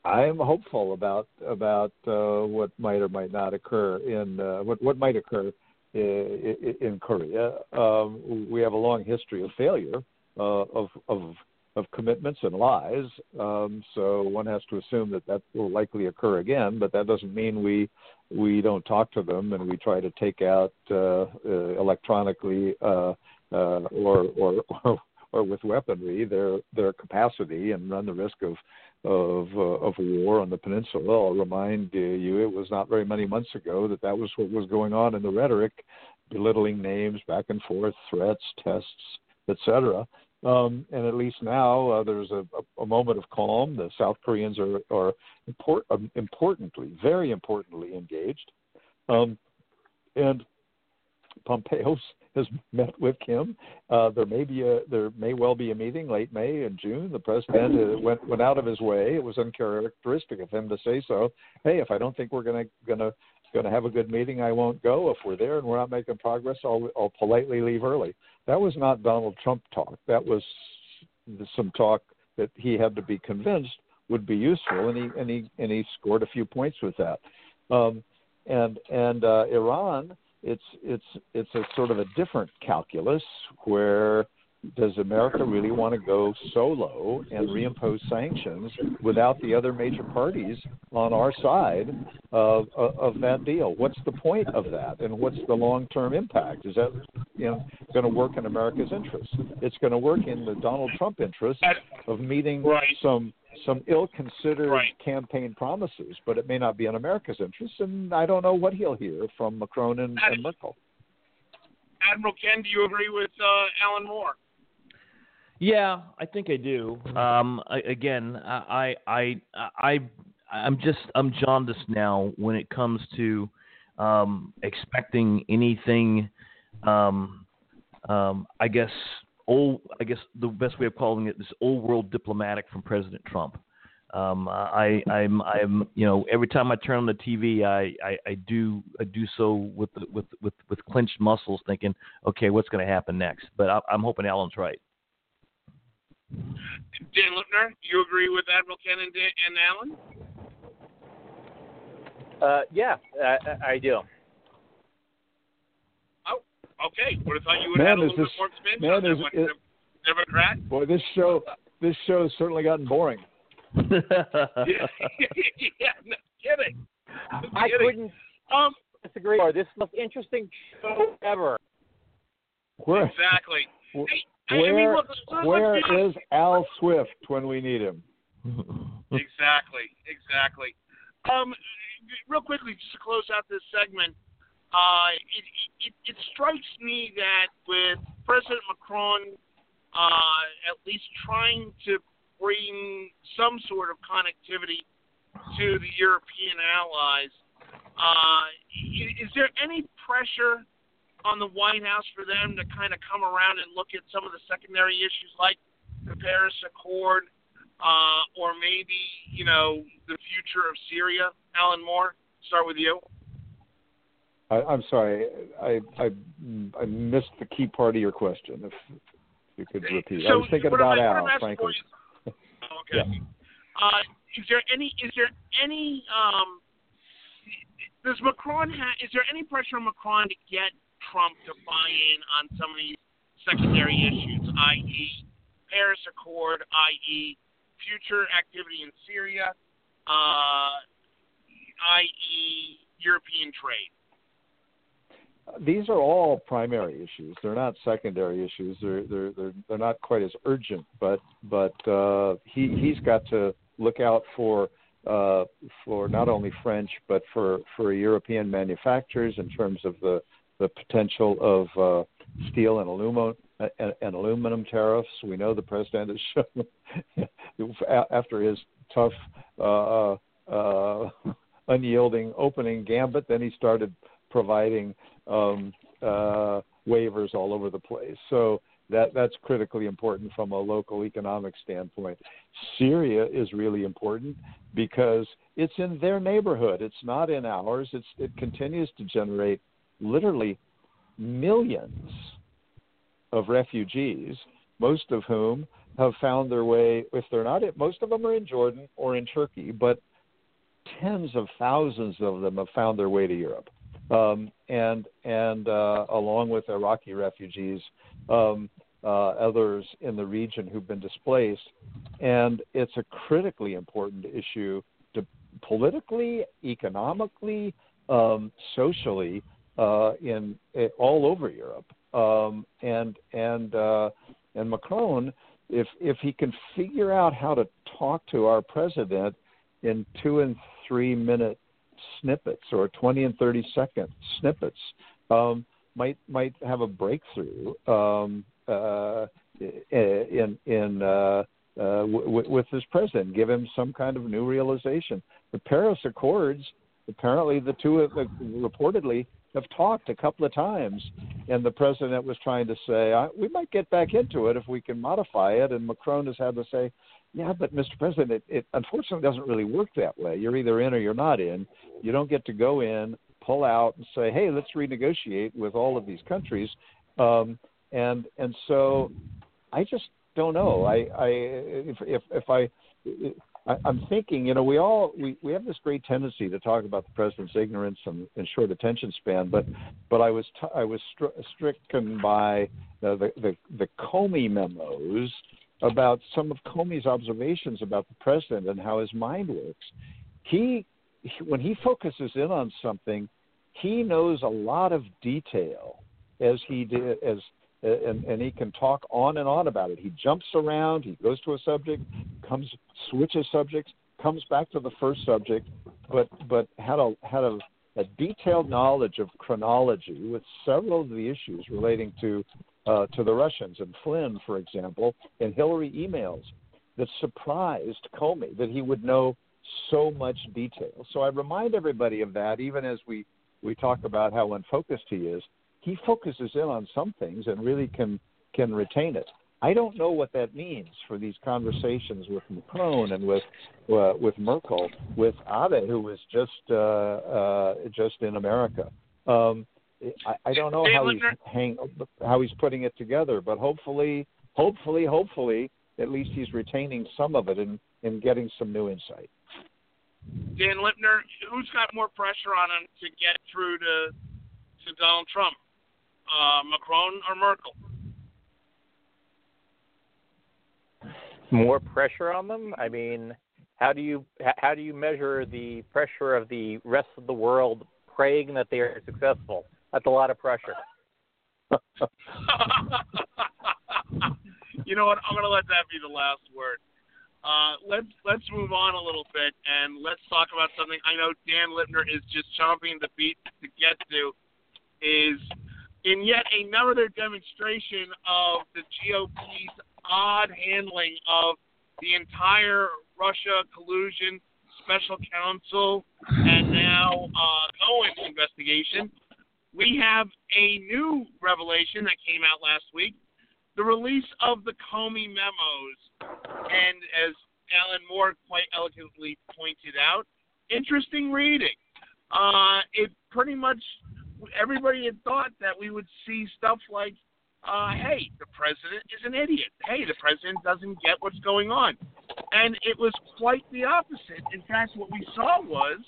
I'm hopeful about about uh, what might or might not occur in uh, what what might occur in, in Korea. Um, we have a long history of failure uh, of of of commitments and lies. Um, so one has to assume that that will likely occur again. But that doesn't mean we we don't talk to them and we try to take out uh, uh, electronically uh, uh, or, or or or with weaponry their their capacity and run the risk of of uh, of war on the peninsula. I'll remind you, it was not very many months ago that that was what was going on in the rhetoric, belittling names, back and forth, threats, tests, etc. Um, and at least now uh, there's a, a, moment of calm. The South Koreans are are import, um, importantly, very importantly engaged, um, and Pompeo has met with Kim. Uh, there may be a there may well be a meeting late May and June. The president uh, went went out of his way. It was uncharacteristic of him to say so. Hey, if I don't think we're gonna gonna gonna have a good meeting, I won't go. If we're there and we're not making progress, I'll I'll politely leave early. That was not Donald Trump talk. That was some talk that he had to be convinced would be useful, and he and he and he scored a few points with that. Um, and and uh, Iran it's it's it's a sort of a different calculus where does America really want to go solo and reimpose sanctions without the other major parties on our side of, of, of that deal? What's the point of that, and what's the long-term impact? Is that you know going to work in America's interest? It's going to work in the Donald Trump interest of meeting right. some some ill-considered right. campaign promises, but it may not be in America's interest, and I don't know what he'll hear from Macron and, and Merkel. Admiral Ken, do you agree with uh, Alan Moore? Yeah, I think I do. Um, I, again, I, I, I, I'm just I'm jaundiced now when it comes to um, expecting anything. Um, um, I guess old. I guess the best way of calling it is old world diplomatic from President Trump. Um, I, I'm, I'm, you know, every time I turn on the TV, I, I, I do, I do so with, with, with, with clenched muscles, thinking, okay, what's going to happen next? But I, I'm hoping Alan's right. Dan Lipner, you agree with Admiral Ken and, Dan, and Alan? Uh, yeah, I, I do. Oh, okay. Would have thought you would Man, have had a little this- bit more spin man, on that is one. it- Democrat. Boy, this show, this show has certainly gotten boring. yeah, no kidding. No I kidding. couldn't Um, disagree more. This is the most interesting show ever. Where, exactly. Wh- I mean, where, look, let's where be honest. is Al Swift when we need him? Exactly, exactly. Um, real quickly, just to close out this segment, uh, it, it, it strikes me that with President Macron uh, at least trying to bring some sort of connectivity to the European allies, uh, is there any pressure on the White House for them to kind of come around and look at some of the secondary issues like the Paris Accord, uh, or maybe you know the future of Syria. Alan Moore, start with you. I, I'm sorry, I, I I missed the key part of your question. If, if you could repeat, I was thinking about I'm, Al, frankly. is- okay. Uh, is there any? Is there any? Um, does Macron ha- Is there any pressure on Macron to get Trump to buy in on some of these secondary issues, i.e., Paris Accord, i.e., future activity in Syria, uh, i.e., European trade? These are all primary issues. They're not secondary issues. They're they're they're, they're not quite as urgent. But but uh, he he's got to look out for uh, for not only French but for for European manufacturers in terms of the the potential of uh, steel and aluminum and, and aluminum tariffs. We know the president has shown after his tough. Uh, uh, unyielding opening gambit. Then he started providing um, uh, waivers all over the place. So that that's critically important from a local economic standpoint. Syria is really important because it's in their neighborhood. It's not in ours. It's it continues to generate literally millions of refugees, most of whom have found their way. If they're not, most of them are in Jordan or in Turkey, but tens of thousands of them have found their way to Europe, um, and and uh, along with Iraqi refugees, um, uh, others in the region who've been displaced, and it's a critically important issue to politically, economically, um, socially, uh, in, in all over Europe, um, and and uh, and Macron, if if he can figure out how to talk to our president in two and three minute snippets or 20 and 30 second snippets um, might might have a breakthrough um, uh, in in uh, uh, w- with this president, give him some kind of new realization. The Paris Accords, apparently, the two have, uh, reportedly have talked a couple of times, and the president was trying to say, "We might get back into it if we can modify it," and Macron has had to say, yeah, but Mr. President, it, it unfortunately doesn't really work that way. You're either in or you're not in. You don't get to go in, pull out, and say, "Hey, let's renegotiate with all of these countries." Um, and and so, I just don't know. I, I if if, if I, I I'm thinking, you know, we all we, we have this great tendency to talk about the president's ignorance and, and short attention span, but but I was t- I was stri- stricken by the the the, the Comey memos about some of Comey's observations about the president and how his mind works. He, when he focuses in on something, he knows a lot of detail, as he did, as and, and he can talk on and on about it. He jumps around, he goes to a subject, comes switches subjects, comes back to the first subject, but but had a had a, a detailed knowledge of chronology with several of the issues relating to uh, to the Russians and Flynn, for example, and Hillary emails that surprised Comey that he would know so much detail. So I remind everybody of that, even as we we talk about how unfocused he is. He focuses in on some things and really can can retain it. I don't know what that means for these conversations with Macron and with uh, with Merkel, with Abe, who was just uh, uh, just in America. Um, I, I don't know how he's hang, how he's putting it together, but hopefully, hopefully, hopefully, at least he's retaining some of it and, and getting some new insight. Dan Lipner, who's got more pressure on him to get through to to Donald Trump, uh, Macron or Merkel? More pressure on them. I mean, how do you how do you measure the pressure of the rest of the world praying that they are successful? That's a lot of pressure. you know what? I'm going to let that be the last word. Uh, let's let's move on a little bit and let's talk about something I know Dan Lipner is just chomping the beat to get to. Is in yet another demonstration of the GOP's odd handling of the entire Russia collusion special counsel and now uh, investigation we have a new revelation that came out last week the release of the Comey memos. And as Alan Moore quite eloquently pointed out, interesting reading. Uh, it pretty much, everybody had thought that we would see stuff like, uh, hey, the president is an idiot. Hey, the president doesn't get what's going on. And it was quite the opposite. In fact, what we saw was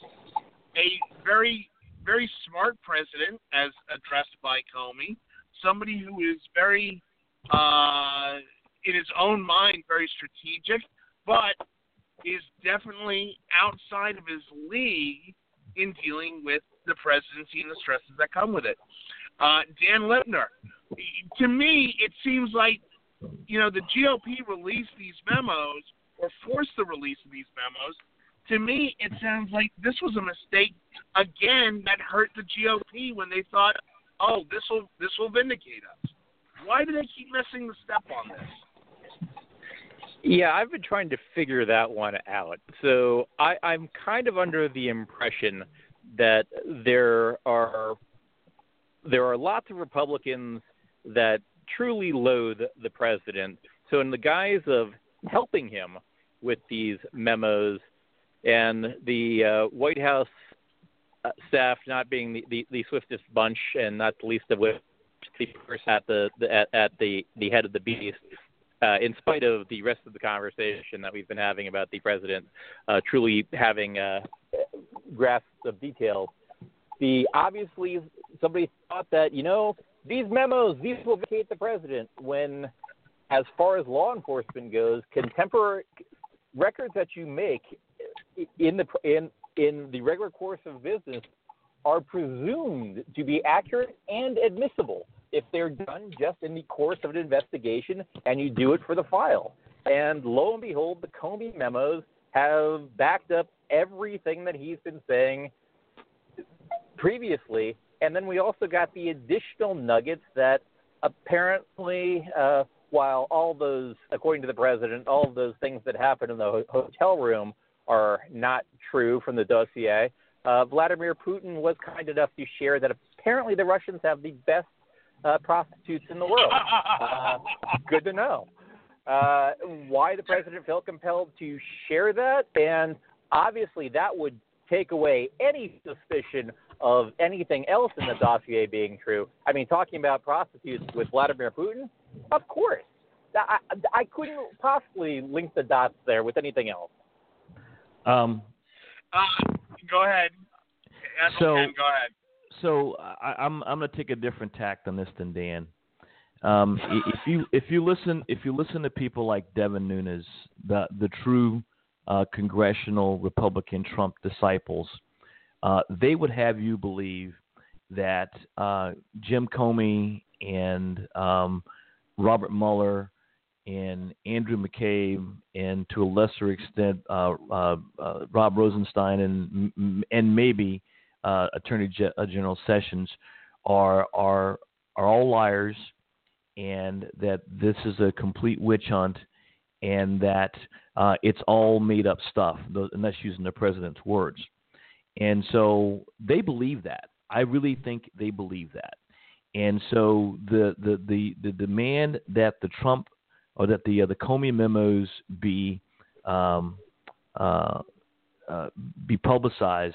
a very very smart president, as addressed by Comey, somebody who is very, uh, in his own mind, very strategic, but is definitely outside of his league in dealing with the presidency and the stresses that come with it. Uh, Dan Lipner, to me, it seems like you know the GOP released these memos or forced the release of these memos to me, it sounds like this was a mistake again that hurt the GOP when they thought, "Oh, this will this will vindicate us." Why do they keep missing the step on this? Yeah, I've been trying to figure that one out. So I, I'm kind of under the impression that there are there are lots of Republicans that truly loathe the president. So in the guise of helping him with these memos and the uh, White House uh, staff not being the, the, the swiftest bunch, and not the least of which the person at the, the at, at the the head of the beast. Uh, in spite of the rest of the conversation that we've been having about the president uh, truly having uh, grasp of detail. the obviously somebody thought that you know these memos these will vacate the president when, as far as law enforcement goes, contemporary records that you make in the in in the regular course of business are presumed to be accurate and admissible if they're done just in the course of an investigation and you do it for the file. And lo and behold, the Comey memos have backed up everything that he's been saying previously. And then we also got the additional nuggets that apparently, uh, while all those, according to the president, all of those things that happened in the hotel room are not true from the dossier. Uh, Vladimir Putin was kind enough to share that apparently the Russians have the best uh, prostitutes in the world. Uh, good to know. Uh, why the president felt compelled to share that, and obviously that would take away any suspicion of anything else in the dossier being true. I mean, talking about prostitutes with Vladimir Putin, of course. I, I couldn't possibly link the dots there with anything else. Um, uh, go ahead. so, go ahead. So I, I'm I'm going to take a different tact on this than Dan. Um, if you if you listen if you listen to people like Devin Nunes, the the true uh, congressional Republican Trump disciples, uh, they would have you believe that uh, Jim Comey and um, Robert Mueller and Andrew McCabe, and to a lesser extent uh, uh, uh, Rob Rosenstein, and and maybe Attorney General Sessions are are are all liars, and that this is a complete witch hunt, and that uh, it's all made up stuff, and that's using the president's words. And so they believe that. I really think they believe that. And so the the the, the demand that the Trump or that the uh, the Comey memos be um, uh, uh, be publicized,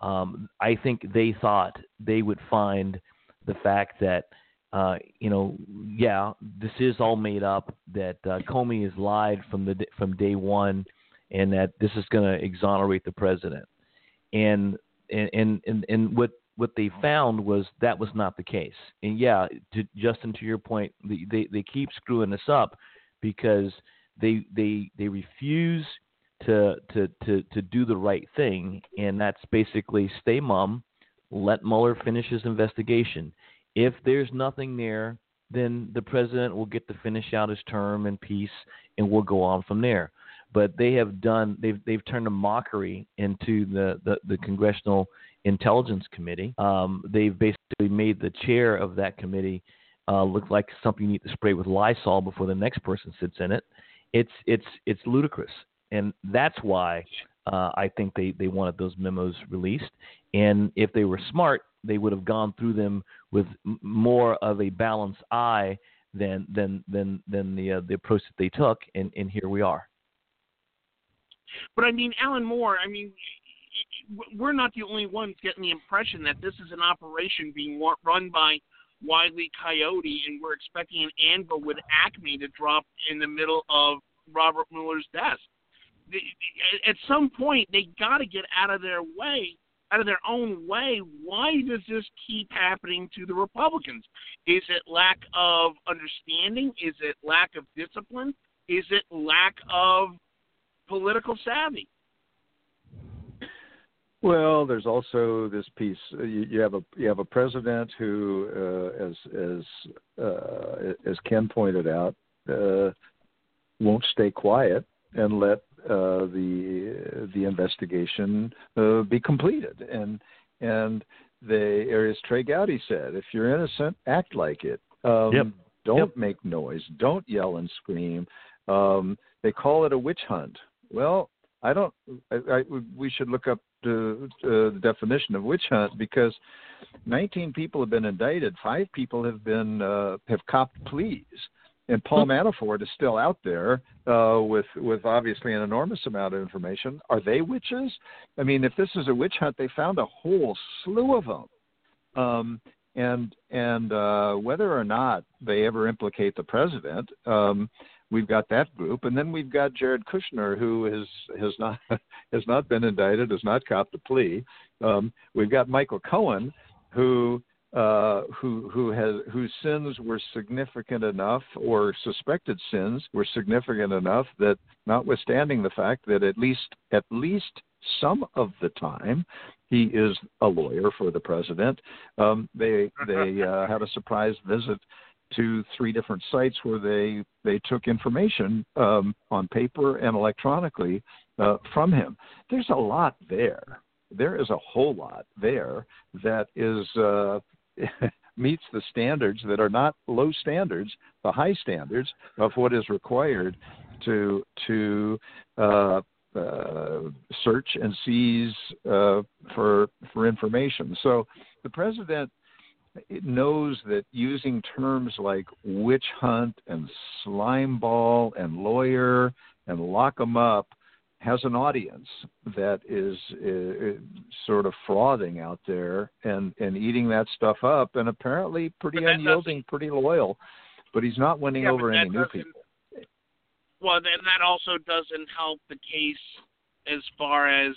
um, I think they thought they would find the fact that uh, you know, yeah, this is all made up. That uh, Comey has lied from the from day one, and that this is going to exonerate the president. And and and and what what they found was that was not the case. And yeah, to, Justin, to your point, they, they they keep screwing us up because they they they refuse to to to to do the right thing, and that's basically stay mum, let Mueller finish his investigation. If there's nothing there, then the president will get to finish out his term in peace, and we'll go on from there. But they have done they've they've turned a mockery into the the, the congressional intelligence committee. Um, they've basically made the chair of that committee uh, look like something you need to spray with Lysol before the next person sits in it. It's it's it's ludicrous, and that's why uh, I think they they wanted those memos released. And if they were smart, they would have gone through them with more of a balanced eye than than than than the uh, the approach that they took. And and here we are. But I mean, Alan Moore. I mean, we're not the only ones getting the impression that this is an operation being run by Wiley Coyote, and we're expecting an anvil with Acme to drop in the middle of Robert Mueller's desk. At some point, they got to get out of their way, out of their own way. Why does this keep happening to the Republicans? Is it lack of understanding? Is it lack of discipline? Is it lack of political savvy? Well, there's also this piece. Uh, you, you have a you have a president who, uh, as as uh, as Ken pointed out, uh, won't stay quiet and let uh, the the investigation uh, be completed. And and the as Trey Gowdy said, if you're innocent, act like it. Um, yep. Don't yep. make noise. Don't yell and scream. Um, they call it a witch hunt. Well, I don't. I, I, we should look up the, uh, the definition of witch hunt because 19 people have been indicted, five people have been uh, have copped pleas, and Paul Manafort is still out there uh, with with obviously an enormous amount of information. Are they witches? I mean, if this is a witch hunt, they found a whole slew of them. Um, and and uh, whether or not they ever implicate the president, um, we've got that group, and then we've got Jared Kushner, who has has not has not been indicted, has not copped a plea. Um, we've got Michael Cohen, who uh, who who has whose sins were significant enough, or suspected sins were significant enough that, notwithstanding the fact that at least at least some of the time he is a lawyer for the president, um, they they uh, had a surprise visit to three different sites where they they took information um, on paper and electronically uh, from him. There's a lot there. There is a whole lot there that is uh, meets the standards that are not low standards, the high standards of what is required to to uh, uh, search and seize uh, for for information. So the president knows that using terms like witch hunt and slime ball and lawyer and lock 'em up has an audience that is uh, sort of frothing out there and and eating that stuff up and apparently pretty unyielding, pretty loyal, but he's not winning yeah, over any new people. Well, then that also doesn't help the case as far as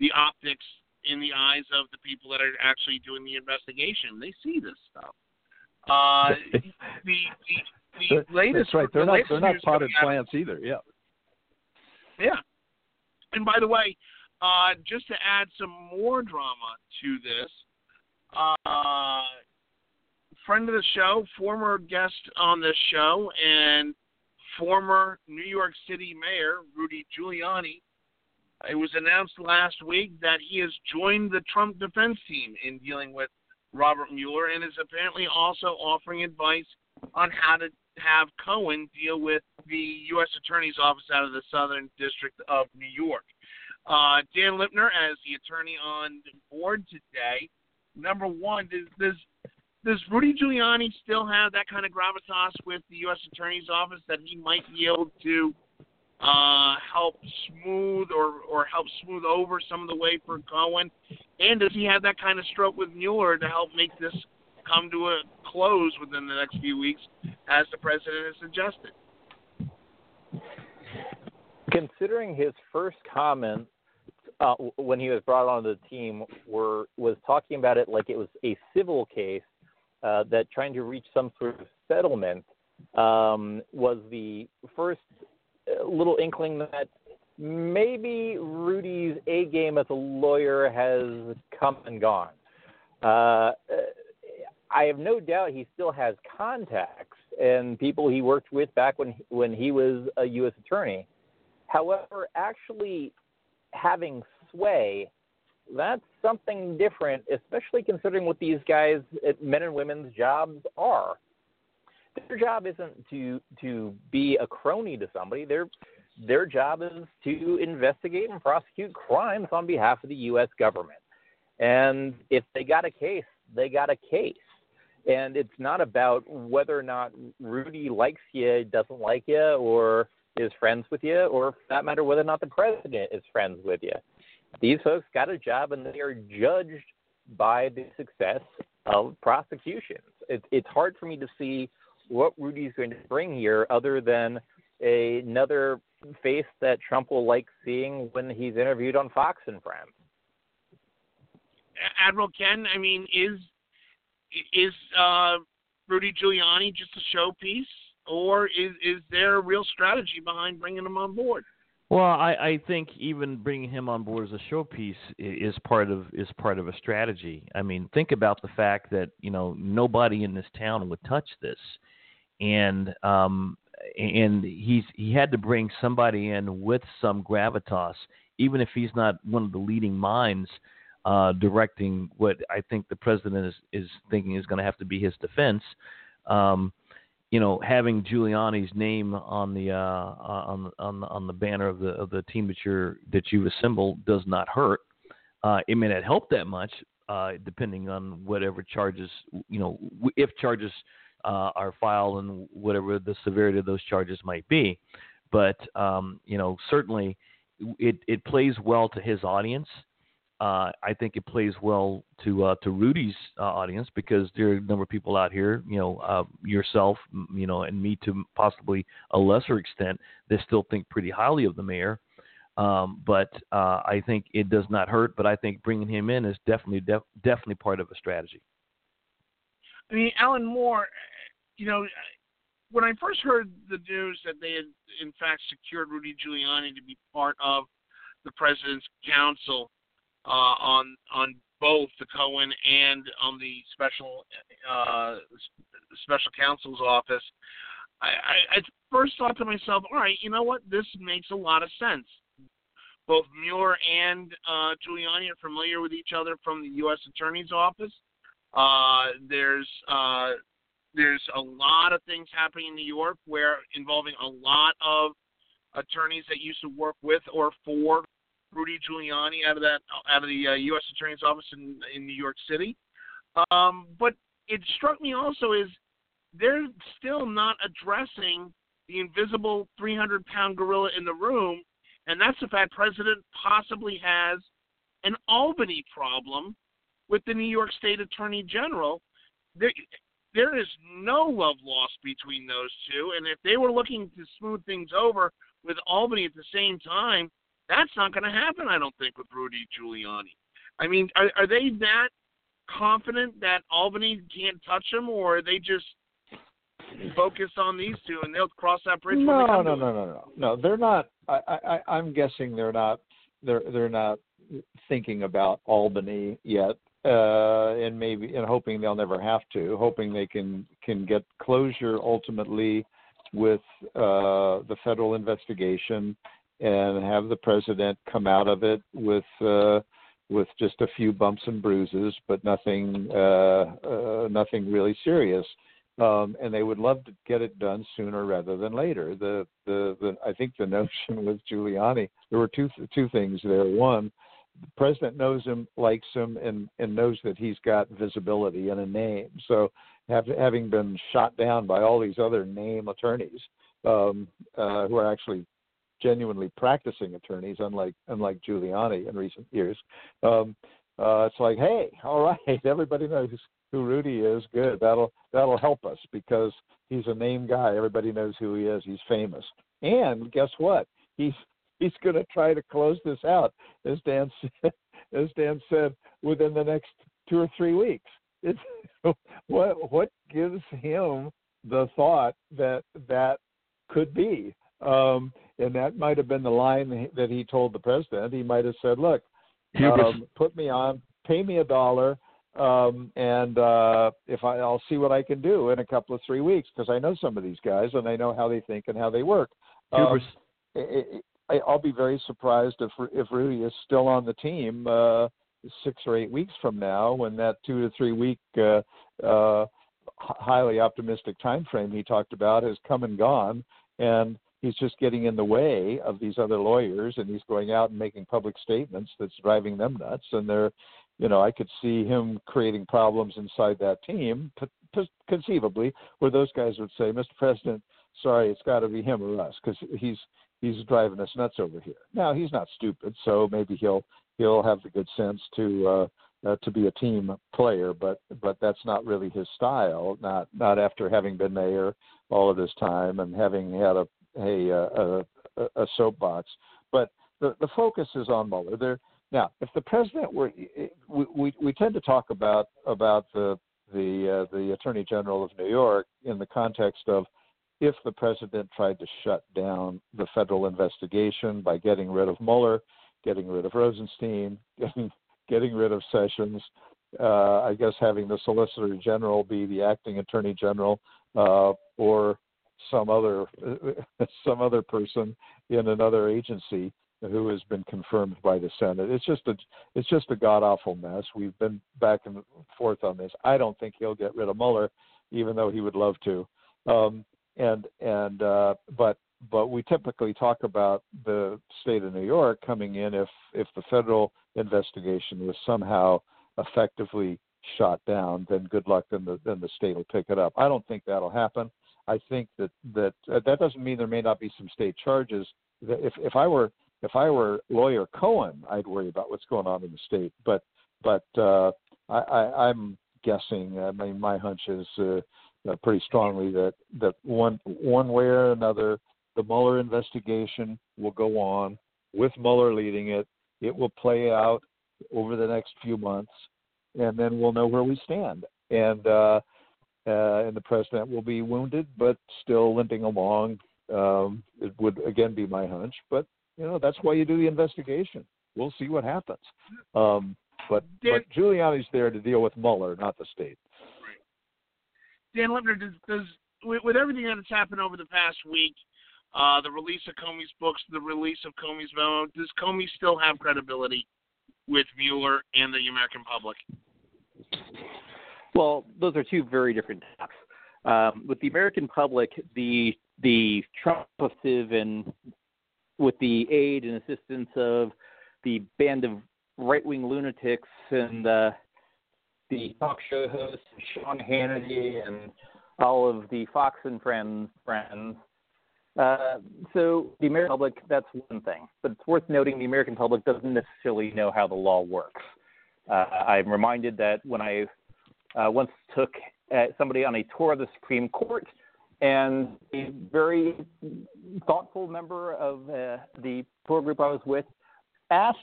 the optics in the eyes of the people that are actually doing the investigation. They see this stuff. Uh, the the, the latest. That's right. They're the not. They're not potted plants either. Yeah. Yeah. And by the way, uh, just to add some more drama to this, uh, friend of the show, former guest on this show, and former New York City Mayor Rudy Giuliani it was announced last week that he has joined the Trump defense team in dealing with Robert Mueller and is apparently also offering advice on how to have Cohen deal with the U.S. Attorney's Office out of the Southern District of New York. Uh, Dan Lipner, as the attorney on the board today, number one, does, does does Rudy Giuliani still have that kind of gravitas with the U.S. Attorney's Office that he might be able to uh, help smooth or, or help smooth over some of the way for Cohen? And does he have that kind of stroke with Mueller to help make this come to a close within the next few weeks, as the president has suggested? Considering his first comment uh, when he was brought onto the team were was talking about it like it was a civil case uh, that trying to reach some sort of settlement um, was the first uh, little inkling that maybe Rudy's A game as a lawyer has come and gone. Uh, I have no doubt he still has contacts and people he worked with back when when he was a U.S. attorney. However, actually having sway, that's something different, especially considering what these guys, men and women's jobs are. Their job isn't to to be a crony to somebody. Their their job is to investigate and prosecute crimes on behalf of the U.S. government. And if they got a case, they got a case. And it's not about whether or not Rudy likes you, doesn't like you, or is friends with you, or for that matter, whether or not the president is friends with you. These folks got a job and they are judged by the success of prosecutions. It, it's hard for me to see what Rudy's going to bring here other than a, another face that Trump will like seeing when he's interviewed on Fox and Friends. Admiral Ken, I mean, is is uh, Rudy Giuliani just a showpiece, or is is there a real strategy behind bringing him on board? Well, I, I think even bringing him on board as a showpiece is part of is part of a strategy. I mean, think about the fact that you know nobody in this town would touch this, and um, and he's he had to bring somebody in with some gravitas, even if he's not one of the leading minds uh, directing what I think the president is is thinking is going to have to be his defense. Um, you know, having Giuliani's name on the uh, on on on the banner of the of the team that you're that you assembled does not hurt. Uh, it may not help that much, uh, depending on whatever charges you know if charges uh, are filed and whatever the severity of those charges might be. But um, you know, certainly it it plays well to his audience uh, I think it plays well to uh, to Rudy's uh, audience because there are a number of people out here, you know, uh, yourself, you know, and me to possibly a lesser extent, that still think pretty highly of the mayor. Um, but uh, I think it does not hurt. But I think bringing him in is definitely def- definitely part of a strategy. I mean, Alan Moore, you know, when I first heard the news that they had in fact secured Rudy Giuliani to be part of the president's council uh, on on both the Cohen and on the special uh, special counsel's office. I, I, I first thought to myself, all right, you know what? This makes a lot of sense. Both Mueller and uh, Giuliani are familiar with each other from the U.S. Attorney's Office. Uh, there's uh, there's a lot of things happening in New York where involving a lot of attorneys that used to work with or for Rudy Giuliani out of that out of the uh, U.S. Attorney's Office in in New York City. Um, but it struck me also is they're still not addressing the invisible 300 pound gorilla in the room, and that's the fact President possibly has an Albany problem with the New York State Attorney General. There, there is no love lost between those two, and if they were looking to smooth things over with Albany at the same time, that's not going to happen, I don't think, with Rudy Giuliani. I mean, are, are they that confident that Albany can't touch him, or are they just focused on these two and they'll cross that bridge? No, when they come no, no, no, no, no. They're not. I, I, I'm guessing they're not. They're they're not thinking about Albany yet, uh, and maybe and hoping they'll never have to. Hoping they can can get closure ultimately with uh, the federal investigation and have the president come out of it with uh, with just a few bumps and bruises, but nothing uh, uh, nothing really serious. um, and they would love to get it done sooner rather than later. The, the the I think the notion with Giuliani there were two two things there. One, the president knows him, likes him, and and knows that he's got visibility and a name. So, have, having been shot down by all these other name attorneys um, uh, who are actually genuinely practicing attorneys, unlike unlike Giuliani in recent years. Um, uh, it's like, hey, all right, everybody knows who Rudy is. Good, that'll that'll help us because he's a name guy. Everybody knows who he is. He's famous. And guess what? He's he's going to try to close this out, as Dan said, as Dan said, within the next two or three weeks. It's what what gives him the thought that that could be um, and that might have been the line that he told the president. He might have said, "Look, um, put me on, pay me a dollar, um, and uh, if I, I'll see what I can do in a couple of three weeks because I know some of these guys and I know how they think and how they work." Um, it, it, I'll be very surprised if if Rudy is still on the team uh, six or eight weeks from now when that two to three week uh, uh, highly optimistic time frame he talked about has come and gone and he's just getting in the way of these other lawyers and he's going out and making public statements that's driving them nuts and they're you know i could see him creating problems inside that team conceivably where those guys would say mr president sorry it's got to be him or us because he's he's driving us nuts over here now he's not stupid so maybe he'll he'll have the good sense to uh uh, to be a team player, but but that's not really his style. Not not after having been mayor all of this time and having had a a, a, a soapbox. But the, the focus is on Mueller. There now, if the president were, we, we, we tend to talk about about the the uh, the attorney general of New York in the context of if the president tried to shut down the federal investigation by getting rid of Mueller, getting rid of Rosenstein, getting getting rid of Sessions, uh, I guess having the Solicitor General be the acting Attorney General, uh, or some other some other person in another agency who has been confirmed by the Senate. It's just a it's just a god awful mess. We've been back and forth on this. I don't think he'll get rid of Mueller, even though he would love to. Um, and and uh, but but we typically talk about the state of New York coming in if if the federal investigation was somehow effectively shot down, then good luck, then the then the state will pick it up. I don't think that'll happen. I think that that uh, that doesn't mean there may not be some state charges. If if I were if I were lawyer Cohen, I'd worry about what's going on in the state. But but uh, I, I, I'm guessing. I mean, my hunch is uh, uh, pretty strongly that that one one way or another, the Mueller investigation will go on with Mueller leading it. It will play out over the next few months, and then we'll know where we stand. And uh, uh, and the president will be wounded, but still limping along. Um, it would again be my hunch, but you know that's why you do the investigation. We'll see what happens. Um, but Dan, but Giuliani's there to deal with Mueller, not the state. Right. Dan Lipner, does, does with, with everything that's happened over the past week, uh, the release of Comey's books, the release of Comey's memo, does Comey still have credibility with Mueller and the American public? Well, those are two very different tasks. Um, with the American public, the the Trump and with the aid and assistance of the band of right wing lunatics and uh, the talk show host Sean Hannity and all of the Fox and Friends friends. Uh, so the American public, that's one thing, but it's worth noting the American public doesn't necessarily know how the law works. Uh, I'm reminded that when I uh, once took uh, somebody on a tour of the Supreme Court, and a very thoughtful member of uh, the tour group I was with asked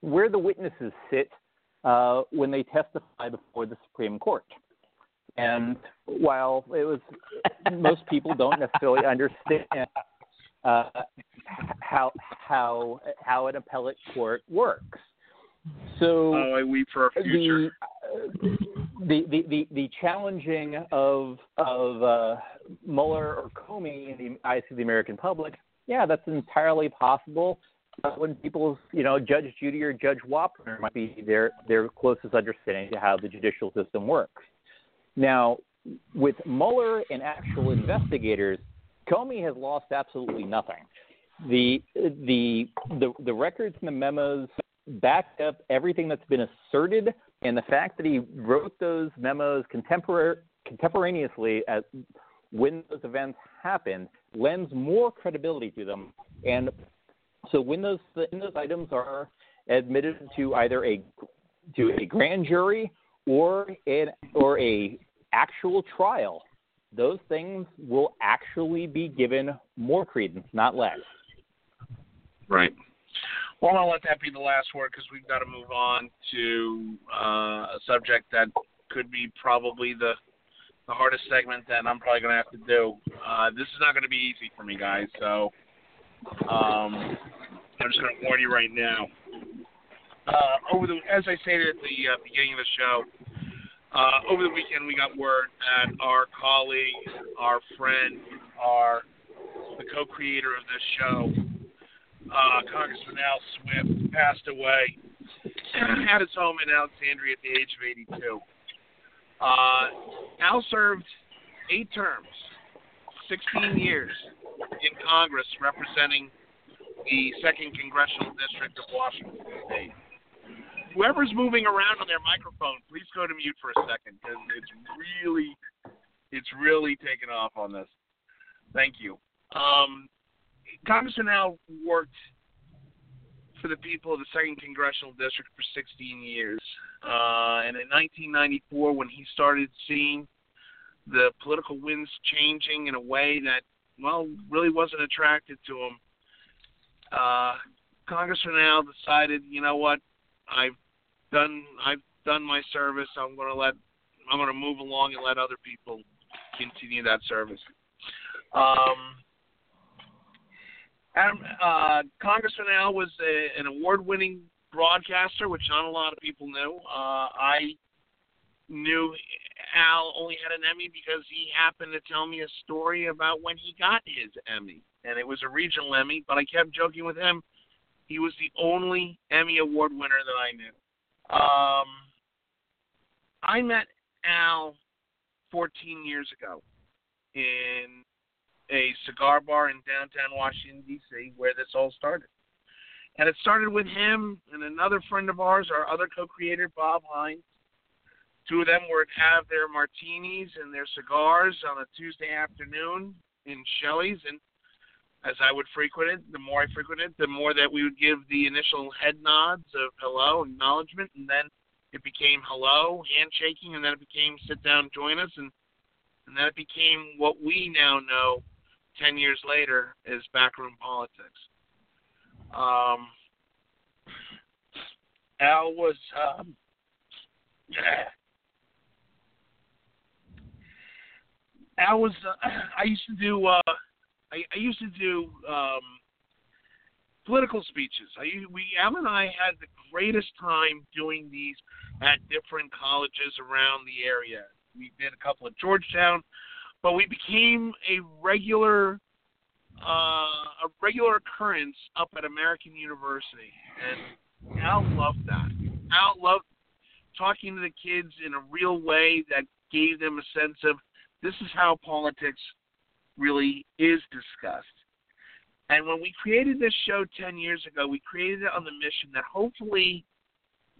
where the witnesses sit uh, when they testify before the Supreme Court. And while it was, most people don't necessarily understand uh, how how how an appellate court works. So oh, I weep for our future. The, the, the, the, challenging of of uh, Mueller or Comey in the eyes of the American public, yeah, that's entirely possible. Uh, when people, you know, Judge Judy or Judge Wapner might be their their closest understanding to how the judicial system works. Now, with Mueller and actual investigators, Comey has lost absolutely nothing. The the the, the records and the memos backed up everything that's been asserted, and the fact that he wrote those memos contemporaneously at when those events happened lends more credibility to them. And so when those when those items are admitted to either a to a grand jury or an or a actual trial, those things will actually be given more credence, not less. Right. Well, I'll let that be the last word because we've got to move on to uh, a subject that could be probably the the hardest segment that I'm probably going to have to do. Uh, this is not going to be easy for me, guys. So um, I'm just going to warn you right now. Uh, over the, as I stated at the uh, beginning of the show, uh, over the weekend we got word that our colleague, our friend, our the co-creator of this show, uh, Congressman Al Swift, passed away at his home in Alexandria at the age of 82. Uh, Al served eight terms, 16 years in Congress representing the second congressional district of Washington State. Whoever's moving around on their microphone, please go to mute for a second because it's really, it's really taken off on this. Thank you. Um, Congressman Al worked for the people of the second congressional district for 16 years, uh, and in 1994, when he started seeing the political winds changing in a way that, well, really wasn't attracted to him, uh, Congressman Al decided, you know what, I've done, I've done my service. I'm going to let, I'm going to move along and let other people continue that service. Um, Adam, uh, Congressman Al was a, an award-winning broadcaster, which not a lot of people knew. Uh, I knew Al only had an Emmy because he happened to tell me a story about when he got his Emmy, and it was a regional Emmy. But I kept joking with him. He was the only Emmy Award winner that I knew. Um, I met Al 14 years ago in a cigar bar in downtown Washington D.C. where this all started. And it started with him and another friend of ours, our other co-creator Bob Hines. Two of them would have their martinis and their cigars on a Tuesday afternoon in Shelly's, and as I would frequent it, the more I frequented it, the more that we would give the initial head nods of hello, acknowledgement, and then it became hello, handshaking, and then it became sit down, join us, and and then it became what we now know 10 years later is backroom politics. Um, Al was, um, Al was, uh, I used to do, uh, I, I used to do, um, political speeches. I, we, Al and I had the greatest time doing these at different colleges around the area. We did a couple at Georgetown but we became a regular uh, a regular occurrence up at American University, and Al loved that. Al loved talking to the kids in a real way that gave them a sense of this is how politics really is discussed. And when we created this show 10 years ago, we created it on the mission that hopefully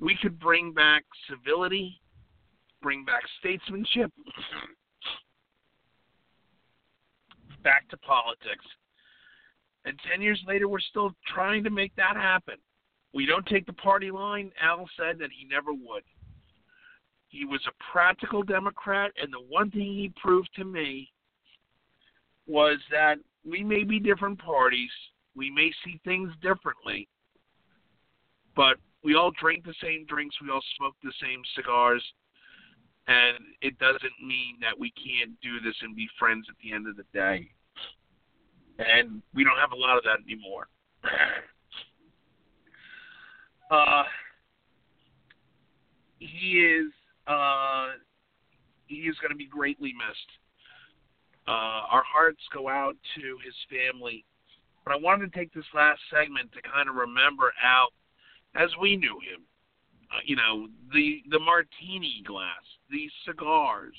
we could bring back civility, bring back statesmanship, back to politics. And 10 years later, we're still trying to make that happen. We don't take the party line. Al said that he never would. He was a practical Democrat, and the one thing he proved to me was that we may be different parties, we may see things differently, but we all drink the same drinks, we all smoke the same cigars, and it doesn't mean that we can't do this and be friends at the end of the day. And we don't have a lot of that anymore. uh, he is uh, he is going to be greatly missed. Uh, our hearts go out to his family, but I wanted to take this last segment to kind of remember Al as we knew him uh, you know, the the martini glass, the cigars,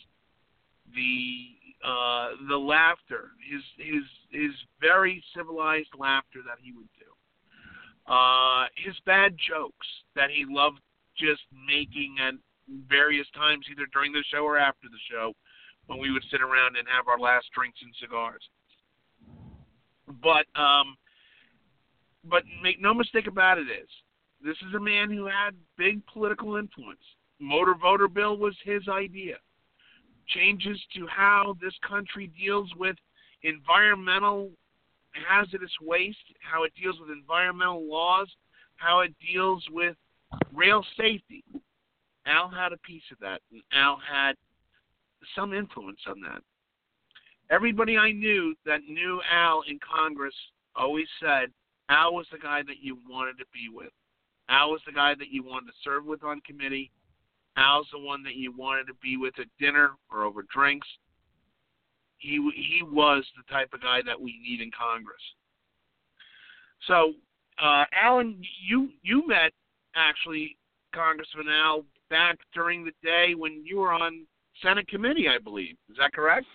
the uh, the laughter, his his his very civilized laughter that he would do, uh, his bad jokes that he loved just making at various times, either during the show or after the show, when we would sit around and have our last drinks and cigars. But um, but make no mistake about it is this is a man who had big political influence. Motor voter bill was his idea. Changes to how this country deals with environmental hazardous waste, how it deals with environmental laws, how it deals with rail safety. Al had a piece of that, and Al had some influence on that. Everybody I knew that knew Al in Congress always said Al was the guy that you wanted to be with. Al was the guy that you wanted to serve with on committee. Al's the one that you wanted to be with at dinner or over drinks. He he was the type of guy that we need in Congress. So, uh, Alan, you you met actually Congressman Al back during the day when you were on Senate committee, I believe. Is that correct?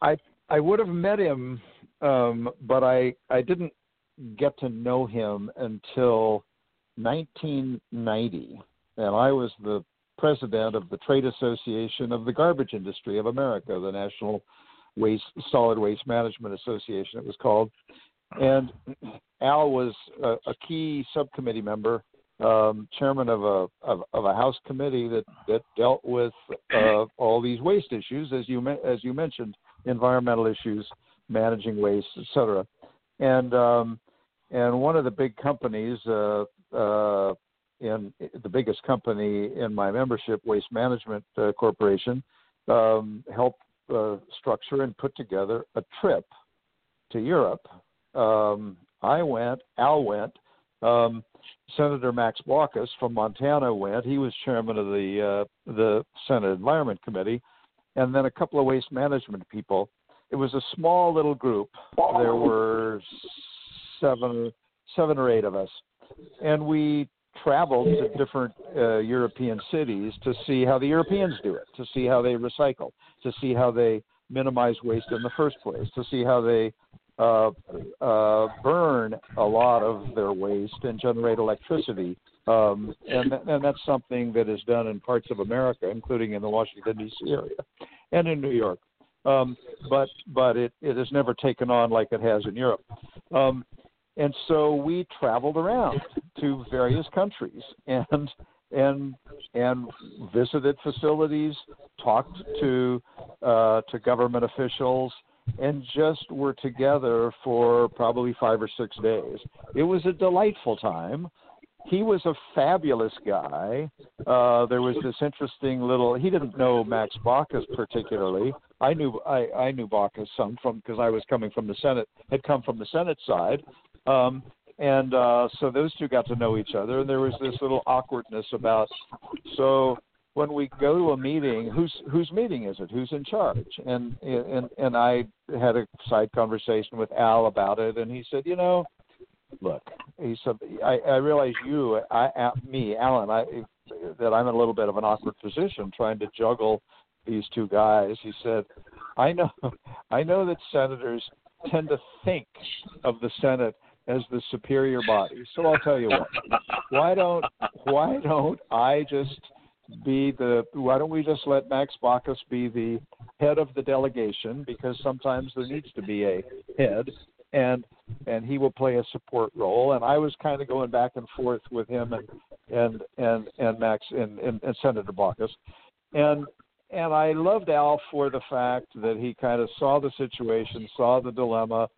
I I would have met him, um, but I I didn't get to know him until 1990, and I was the president of the Trade Association of the Garbage Industry of America, the National Waste Solid Waste Management Association, it was called. And Al was a, a key subcommittee member, um, chairman of a of, of, a House committee that that dealt with uh, all these waste issues, as you as you mentioned, environmental issues, managing waste, etc. And um, and one of the big companies, uh, uh, in the biggest company in my membership, Waste Management uh, Corporation, um, helped uh, structure and put together a trip to Europe. Um, I went, Al went, um, Senator Max Baucus from Montana went. He was chairman of the uh, the Senate Environment Committee, and then a couple of waste management people. It was a small little group. There were seven seven or eight of us, and we traveled to different uh, European cities to see how the Europeans do it, to see how they recycle, to see how they minimize waste in the first place, to see how they uh, uh, burn a lot of their waste and generate electricity. Um, and, and that's something that is done in parts of America, including in the Washington D.C. area and in New York. Um, but but it, it has never taken on like it has in Europe. Um, and so we traveled around to various countries and and and visited facilities, talked to uh, to government officials, and just were together for probably five or six days. It was a delightful time. He was a fabulous guy. Uh, there was this interesting little. He didn't know Max Baucus particularly. I knew I, I knew Baucus some from because I was coming from the Senate, had come from the Senate side, um, and uh, so those two got to know each other, and there was this little awkwardness about. So when we go to a meeting, whose whose meeting is it? Who's in charge? And and and I had a side conversation with Al about it, and he said, you know, look, he said, I, I realize you, I, me, Alan, I that I'm in a little bit of an awkward position trying to juggle these two guys. He said, I know, I know that senators tend to think of the Senate as the superior body. So I'll tell you what. Why don't why don't I just be the why don't we just let Max Baucus be the head of the delegation because sometimes there needs to be a head and and he will play a support role and I was kind of going back and forth with him and and and and Max and, and, and Senator Baucus and and I loved Al for the fact that he kind of saw the situation, saw the dilemma,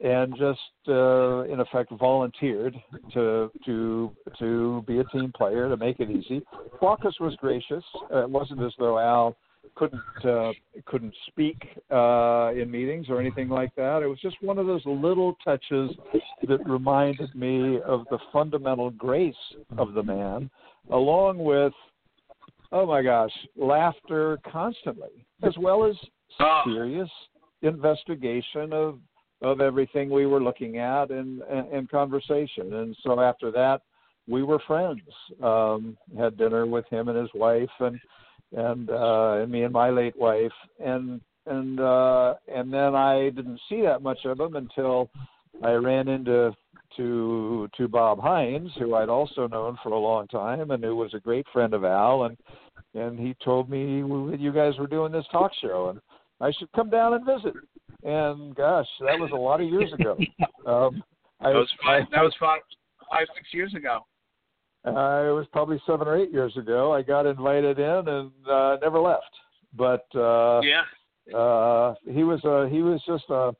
and just uh, in effect volunteered to to to be a team player to make it easy. Baucus was gracious. Uh, it wasn't as though Al couldn't uh, couldn't speak uh, in meetings or anything like that. It was just one of those little touches that reminded me of the fundamental grace of the man, along with oh my gosh, laughter constantly, as well as ah. serious investigation of of everything we were looking at and, and, conversation. And so after that, we were friends. Um, had dinner with him and his wife, and and uh, and me and my late wife, and and uh, and then I didn't see that much of him until I ran into to to Bob Hines, who I'd also known for a long time, and who was a great friend of Al, and and he told me you guys were doing this talk show, and I should come down and visit. And gosh, that was a lot of years ago. Um, that was five. I, that was five, five, six years ago. Uh, it was probably seven or eight years ago. I got invited in and uh, never left. But uh, yeah, uh, he was a he was just a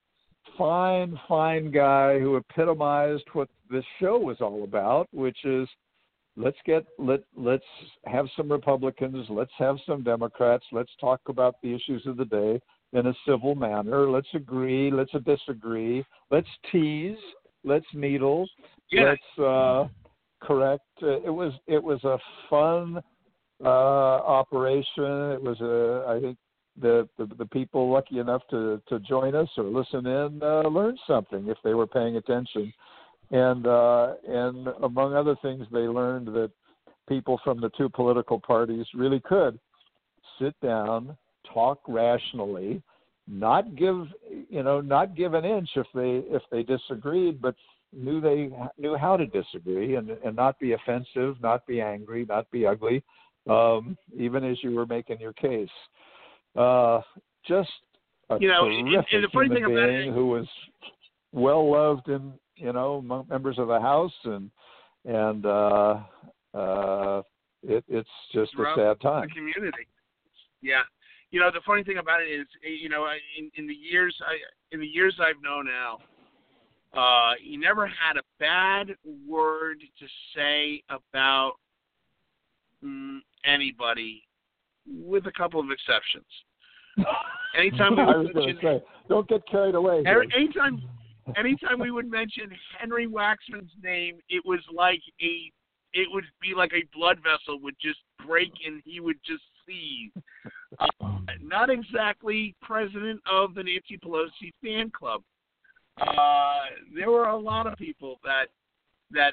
fine, fine guy who epitomized what this show was all about, which is let's get let let's have some Republicans, let's have some Democrats, let's talk about the issues of the day in a civil manner. Let's agree, let's disagree, let's tease, let's needle, yeah. let's uh, correct. Uh, it was it was a fun uh, operation. It was a I think the, the the people lucky enough to to join us or listen in uh, learned something if they were paying attention, and uh, and among other things they learned that people from the two political parties really could sit down, talk rationally, not give you know not give an inch if they if they disagreed, but knew they knew how to disagree and and not be offensive, not be angry, not be ugly, um, even as you were making your case. Uh, just a you know, terrific and human being it, who was well loved in you know among members of the house and and uh, uh, it, it's just a sad time. The community. Yeah. You know, the funny thing about it is, you know, in, in the years I in the years I've known Al, uh, he never had a bad word to say about mm, anybody, with a couple of exceptions. Anytime we would mention, say, don't get carried away. here. anytime, anytime we would mention Henry Waxman's name, it was like a, it would be like a blood vessel would just break and he would just seize. Uh, not exactly president of the Nancy Pelosi fan club uh, there were a lot of people that that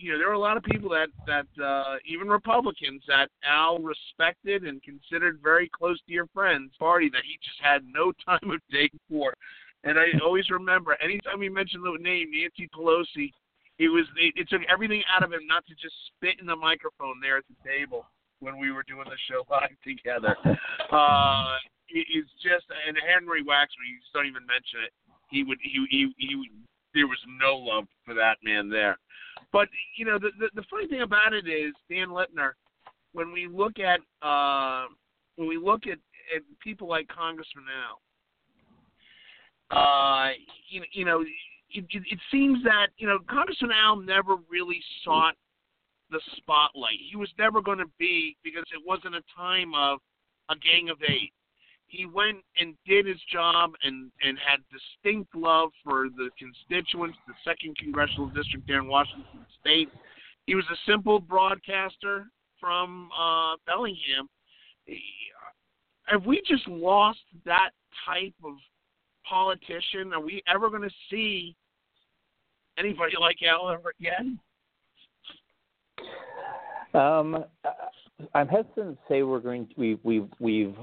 you know there were a lot of people that that uh, even Republicans that Al respected and considered very close to your friends party that he just had no time of day for. And I always remember anytime we mentioned the name Nancy Pelosi, it was it, it took everything out of him not to just spit in the microphone there at the table when we were doing the show live together. Uh, it, it's just and Henry Waxman, you just don't even mention it he would he he he there was no love for that man there. But you know the the, the funny thing about it is Dan Lipner, when we look at uh, when we look at, at people like Congressman Al, uh, you, you know it, it, it seems that you know Congressman Al never really sought the spotlight. He was never going to be because it wasn't a time of a gang of eight he went and did his job and and had distinct love for the constituents, the second congressional district there in Washington State. He was a simple broadcaster from uh, Bellingham. Have we just lost that type of politician? Are we ever going to see anybody like Al ever again? Um, I'm hesitant to say we're going to, we we we've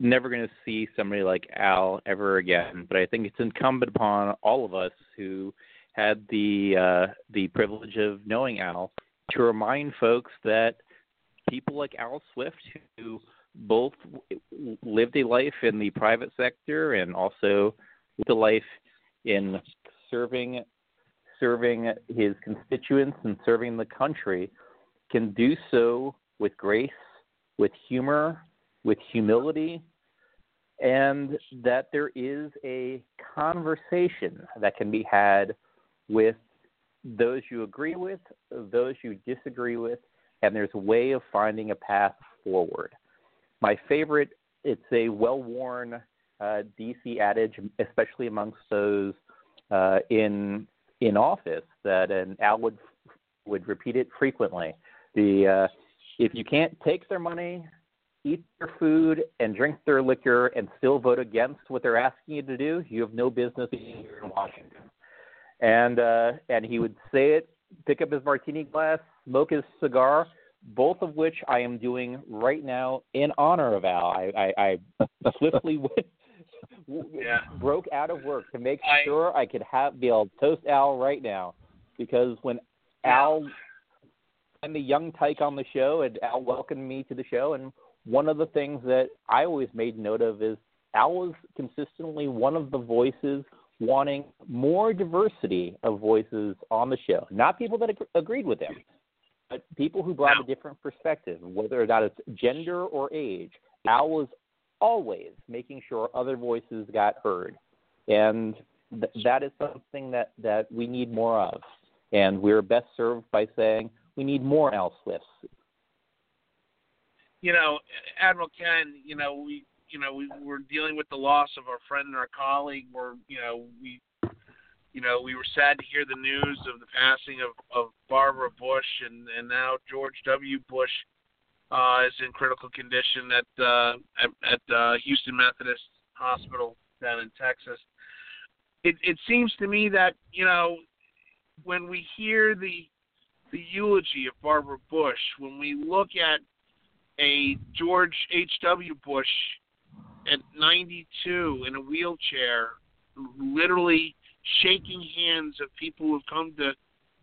never going to see somebody like Al ever again. But I think it's incumbent upon all of us who had the uh, the privilege of knowing Al to remind folks that people like Al Swift, who both lived a life in the private sector and also lived a life in serving serving his constituents and serving the country, can do so with grace, with humor, with humility, and that there is a conversation that can be had with those you agree with, those you disagree with, and there's a way of finding a path forward. My favorite, it's a well worn uh, DC adage, especially amongst those uh, in in office, that an Al would would repeat it frequently. The uh, if you can't take their money, eat their food and drink their liquor and still vote against what they're asking you to do, you have no business being here in Washington. And uh, and he would say it, pick up his martini glass, smoke his cigar, both of which I am doing right now in honor of Al. I, I, I swiftly went, Yeah. broke out of work to make I- sure I could have be able to toast Al right now, because when Al I'm the young tyke on the show, and Al welcomed me to the show. And one of the things that I always made note of is Al was consistently one of the voices wanting more diversity of voices on the show. Not people that ag- agreed with him, but people who brought a different perspective, whether or not it's gender or age. Al was always making sure other voices got heard, and th- that is something that that we need more of. And we're best served by saying we need more Al Swifts. you know, Admiral Ken, you know, we, you know, we were dealing with the loss of our friend and our colleague. We're, you know, we, you know, we were sad to hear the news of the passing of, of Barbara Bush and, and now George W. Bush uh, is in critical condition at uh, at, at uh, Houston Methodist Hospital down in Texas. It, it seems to me that you know when we hear the the eulogy of Barbara Bush, when we look at a George H.W. Bush at 92 in a wheelchair, literally shaking hands of people who have come to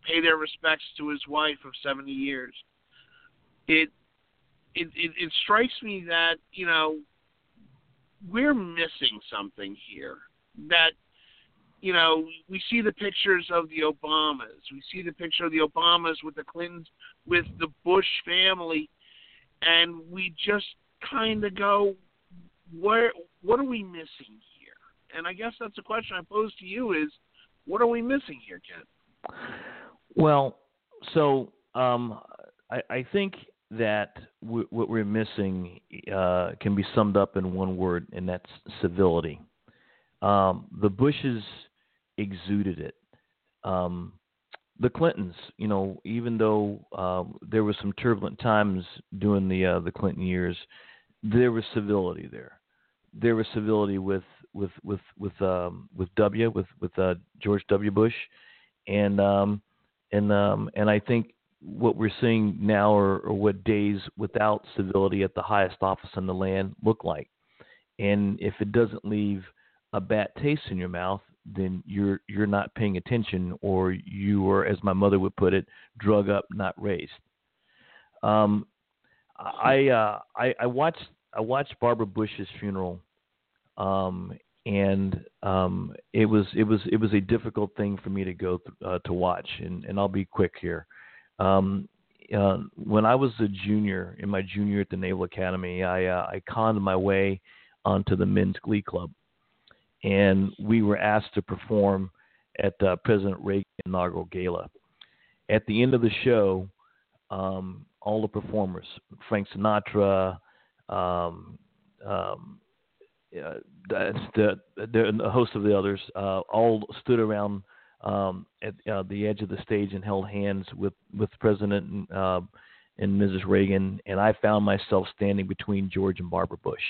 pay their respects to his wife of 70 years. It it it, it strikes me that you know we're missing something here. That you know we see the pictures of the Obamas, we see the picture of the Obamas with the Clintons, with the Bush family, and we just kind of go, where what are we missing here? And I guess that's a question I pose to you: is what are we missing here, Ken? Well, so um, I, I think that w- what we're missing uh, can be summed up in one word, and that's civility. Um, the Bushes exuded it. Um, the Clintons, you know, even though um, there was some turbulent times during the uh, the Clinton years, there was civility there. There was civility with with with with um, with W with with uh, George W. Bush, and um, and um, and I think what we're seeing now are, are what days without civility at the highest office in the land look like. And if it doesn't leave a bad taste in your mouth, then you're you're not paying attention, or you are, as my mother would put it, drug up, not raised. Um, I, uh, I I watched I watched Barbara Bush's funeral, um, and um, it was it was it was a difficult thing for me to go th- uh, to watch, and, and I'll be quick here. Um, uh, when I was a junior in my junior at the Naval Academy, I uh, I conned my way onto the men's glee club, and we were asked to perform at uh, President Reagan's inaugural gala. At the end of the show, um, all the performers, Frank Sinatra, um, um, uh, the, the, host of the others, uh, all stood around um, at uh, the edge of the stage and held hands with with President and, uh, and Mrs. Reagan, and I found myself standing between George and Barbara Bush.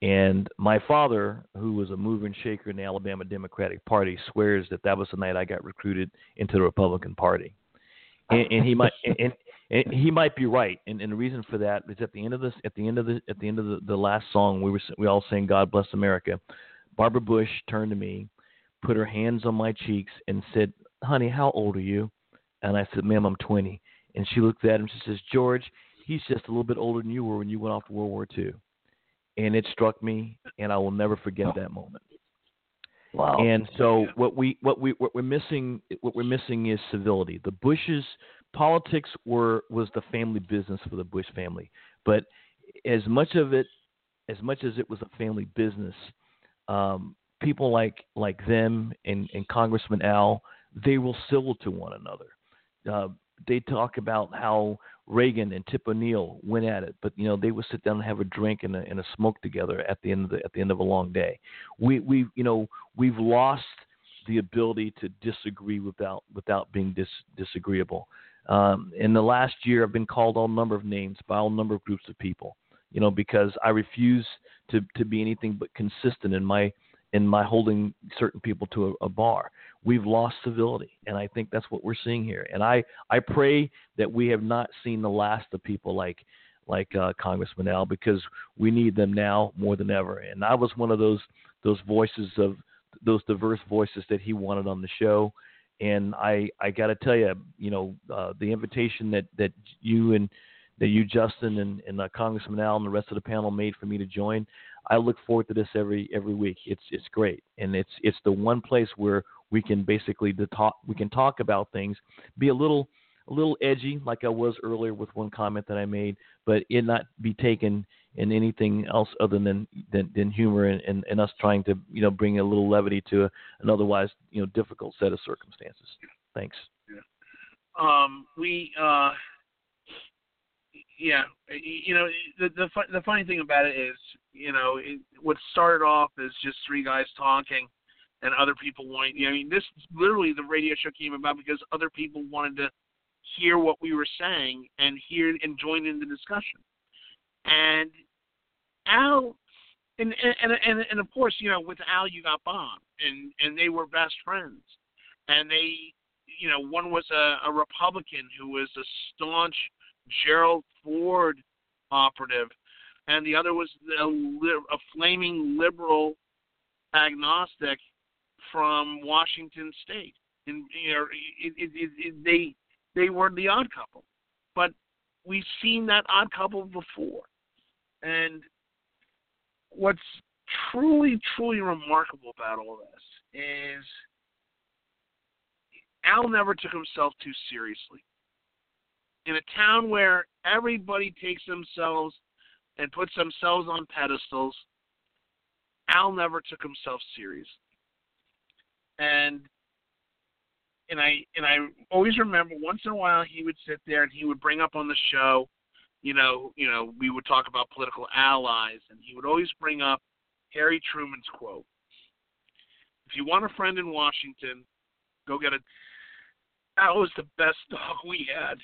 And my father, who was a mover and shaker in the Alabama Democratic Party, swears that that was the night I got recruited into the Republican Party. And, and he might and, and he might be right. And, and the reason for that is at the end of this, at the end of the at the end of the, the last song, we were we all sang "God Bless America." Barbara Bush turned to me, put her hands on my cheeks, and said, "Honey, how old are you?" And I said, "Ma'am, I'm 20." And she looked at him. She says, "George, he's just a little bit older than you were when you went off to World War II." And it struck me, and I will never forget that moment. Wow. And so what we what we what we're missing what we're missing is civility. The Bushes politics were was the family business for the Bush family, but as much of it as much as it was a family business, um, people like like them and, and Congressman Al, they were civil to one another. Uh, they talk about how Reagan and Tip O'Neill went at it, but you know they would sit down and have a drink and a, and a smoke together at the end of the at the end of a long day. We we you know we've lost the ability to disagree without without being dis, disagreeable. Um, in the last year, I've been called all number of names by all number of groups of people. You know because I refuse to to be anything but consistent in my in my holding certain people to a, a bar. We've lost civility, and I think that's what we're seeing here. And I I pray that we have not seen the last of people like like uh, Congressman Al because we need them now more than ever. And I was one of those those voices of those diverse voices that he wanted on the show. And I I got to tell you, you know, uh, the invitation that that you and that you Justin and, and uh, Congressman Al and the rest of the panel made for me to join. I look forward to this every every week. It's it's great, and it's it's the one place where we can basically talk we can talk about things, be a little a little edgy like I was earlier with one comment that I made, but it not be taken in anything else other than than, than humor and, and, and, us trying to you know bring a little levity to a, an otherwise you know difficult set of circumstances. Thanks. Um, we uh, yeah, you know the the the funny thing about it is you know it, what started off as just three guys talking and other people wanting. You know, I mean, this literally the radio show came about because other people wanted to hear what we were saying and hear and join in the discussion. And Al, and and and and of course, you know, with Al, you got Bob, and and they were best friends, and they, you know, one was a, a Republican who was a staunch Gerald Ford operative, and the other was a, a flaming liberal agnostic from Washington State. And you know, it, it, it, they they were the odd couple, but we've seen that odd couple before. And what's truly, truly remarkable about all this is Al never took himself too seriously. In a town where everybody takes themselves and puts themselves on pedestals, Al never took himself seriously and and I and I always remember once in a while he would sit there and he would bring up on the show, you know, you know, we would talk about political allies and he would always bring up Harry Truman's quote. If you want a friend in Washington, go get a that was the best dog we had.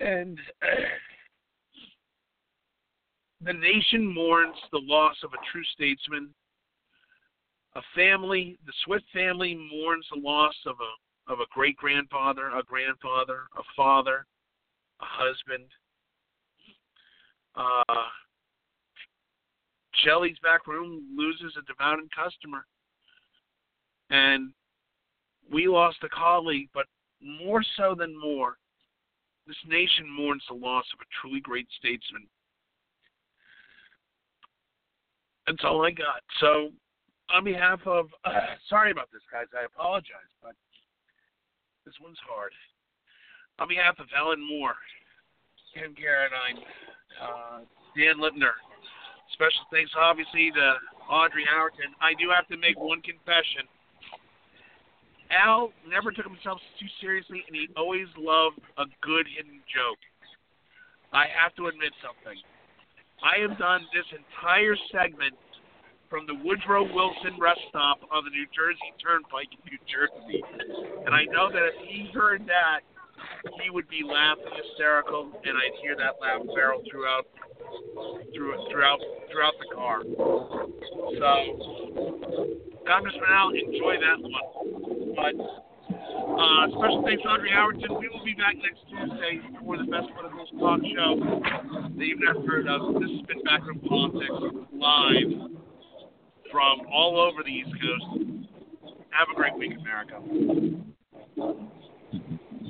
And the nation mourns the loss of a true statesman a family, the Swift family mourns the loss of a of a great grandfather, a grandfather, a father, a husband. Uh, Shelly's back room loses a devoted customer, and we lost a colleague. But more so than more, this nation mourns the loss of a truly great statesman. That's all I got. So on behalf of, uh, sorry about this, guys. I apologize, but this one's hard. On behalf of Ellen Moore, Ken Carradine, uh, Dan Lipner, special thanks, obviously, to Audrey Howerton. I do have to make one confession. Al never took himself too seriously, and he always loved a good hidden joke. I have to admit something. I have done this entire segment from the Woodrow Wilson rest stop on the New Jersey Turnpike in New Jersey. And I know that if he heard that, he would be laughing hysterical, and I'd hear that laugh barrel throughout through, throughout throughout the car. So, Congressman Al, enjoy that one. But uh, special thanks Audrey Howerton. We will be back next Tuesday for the best political talk show that you've heard of. This has been Backroom Politics live from all over the East Coast. Have a great week, America.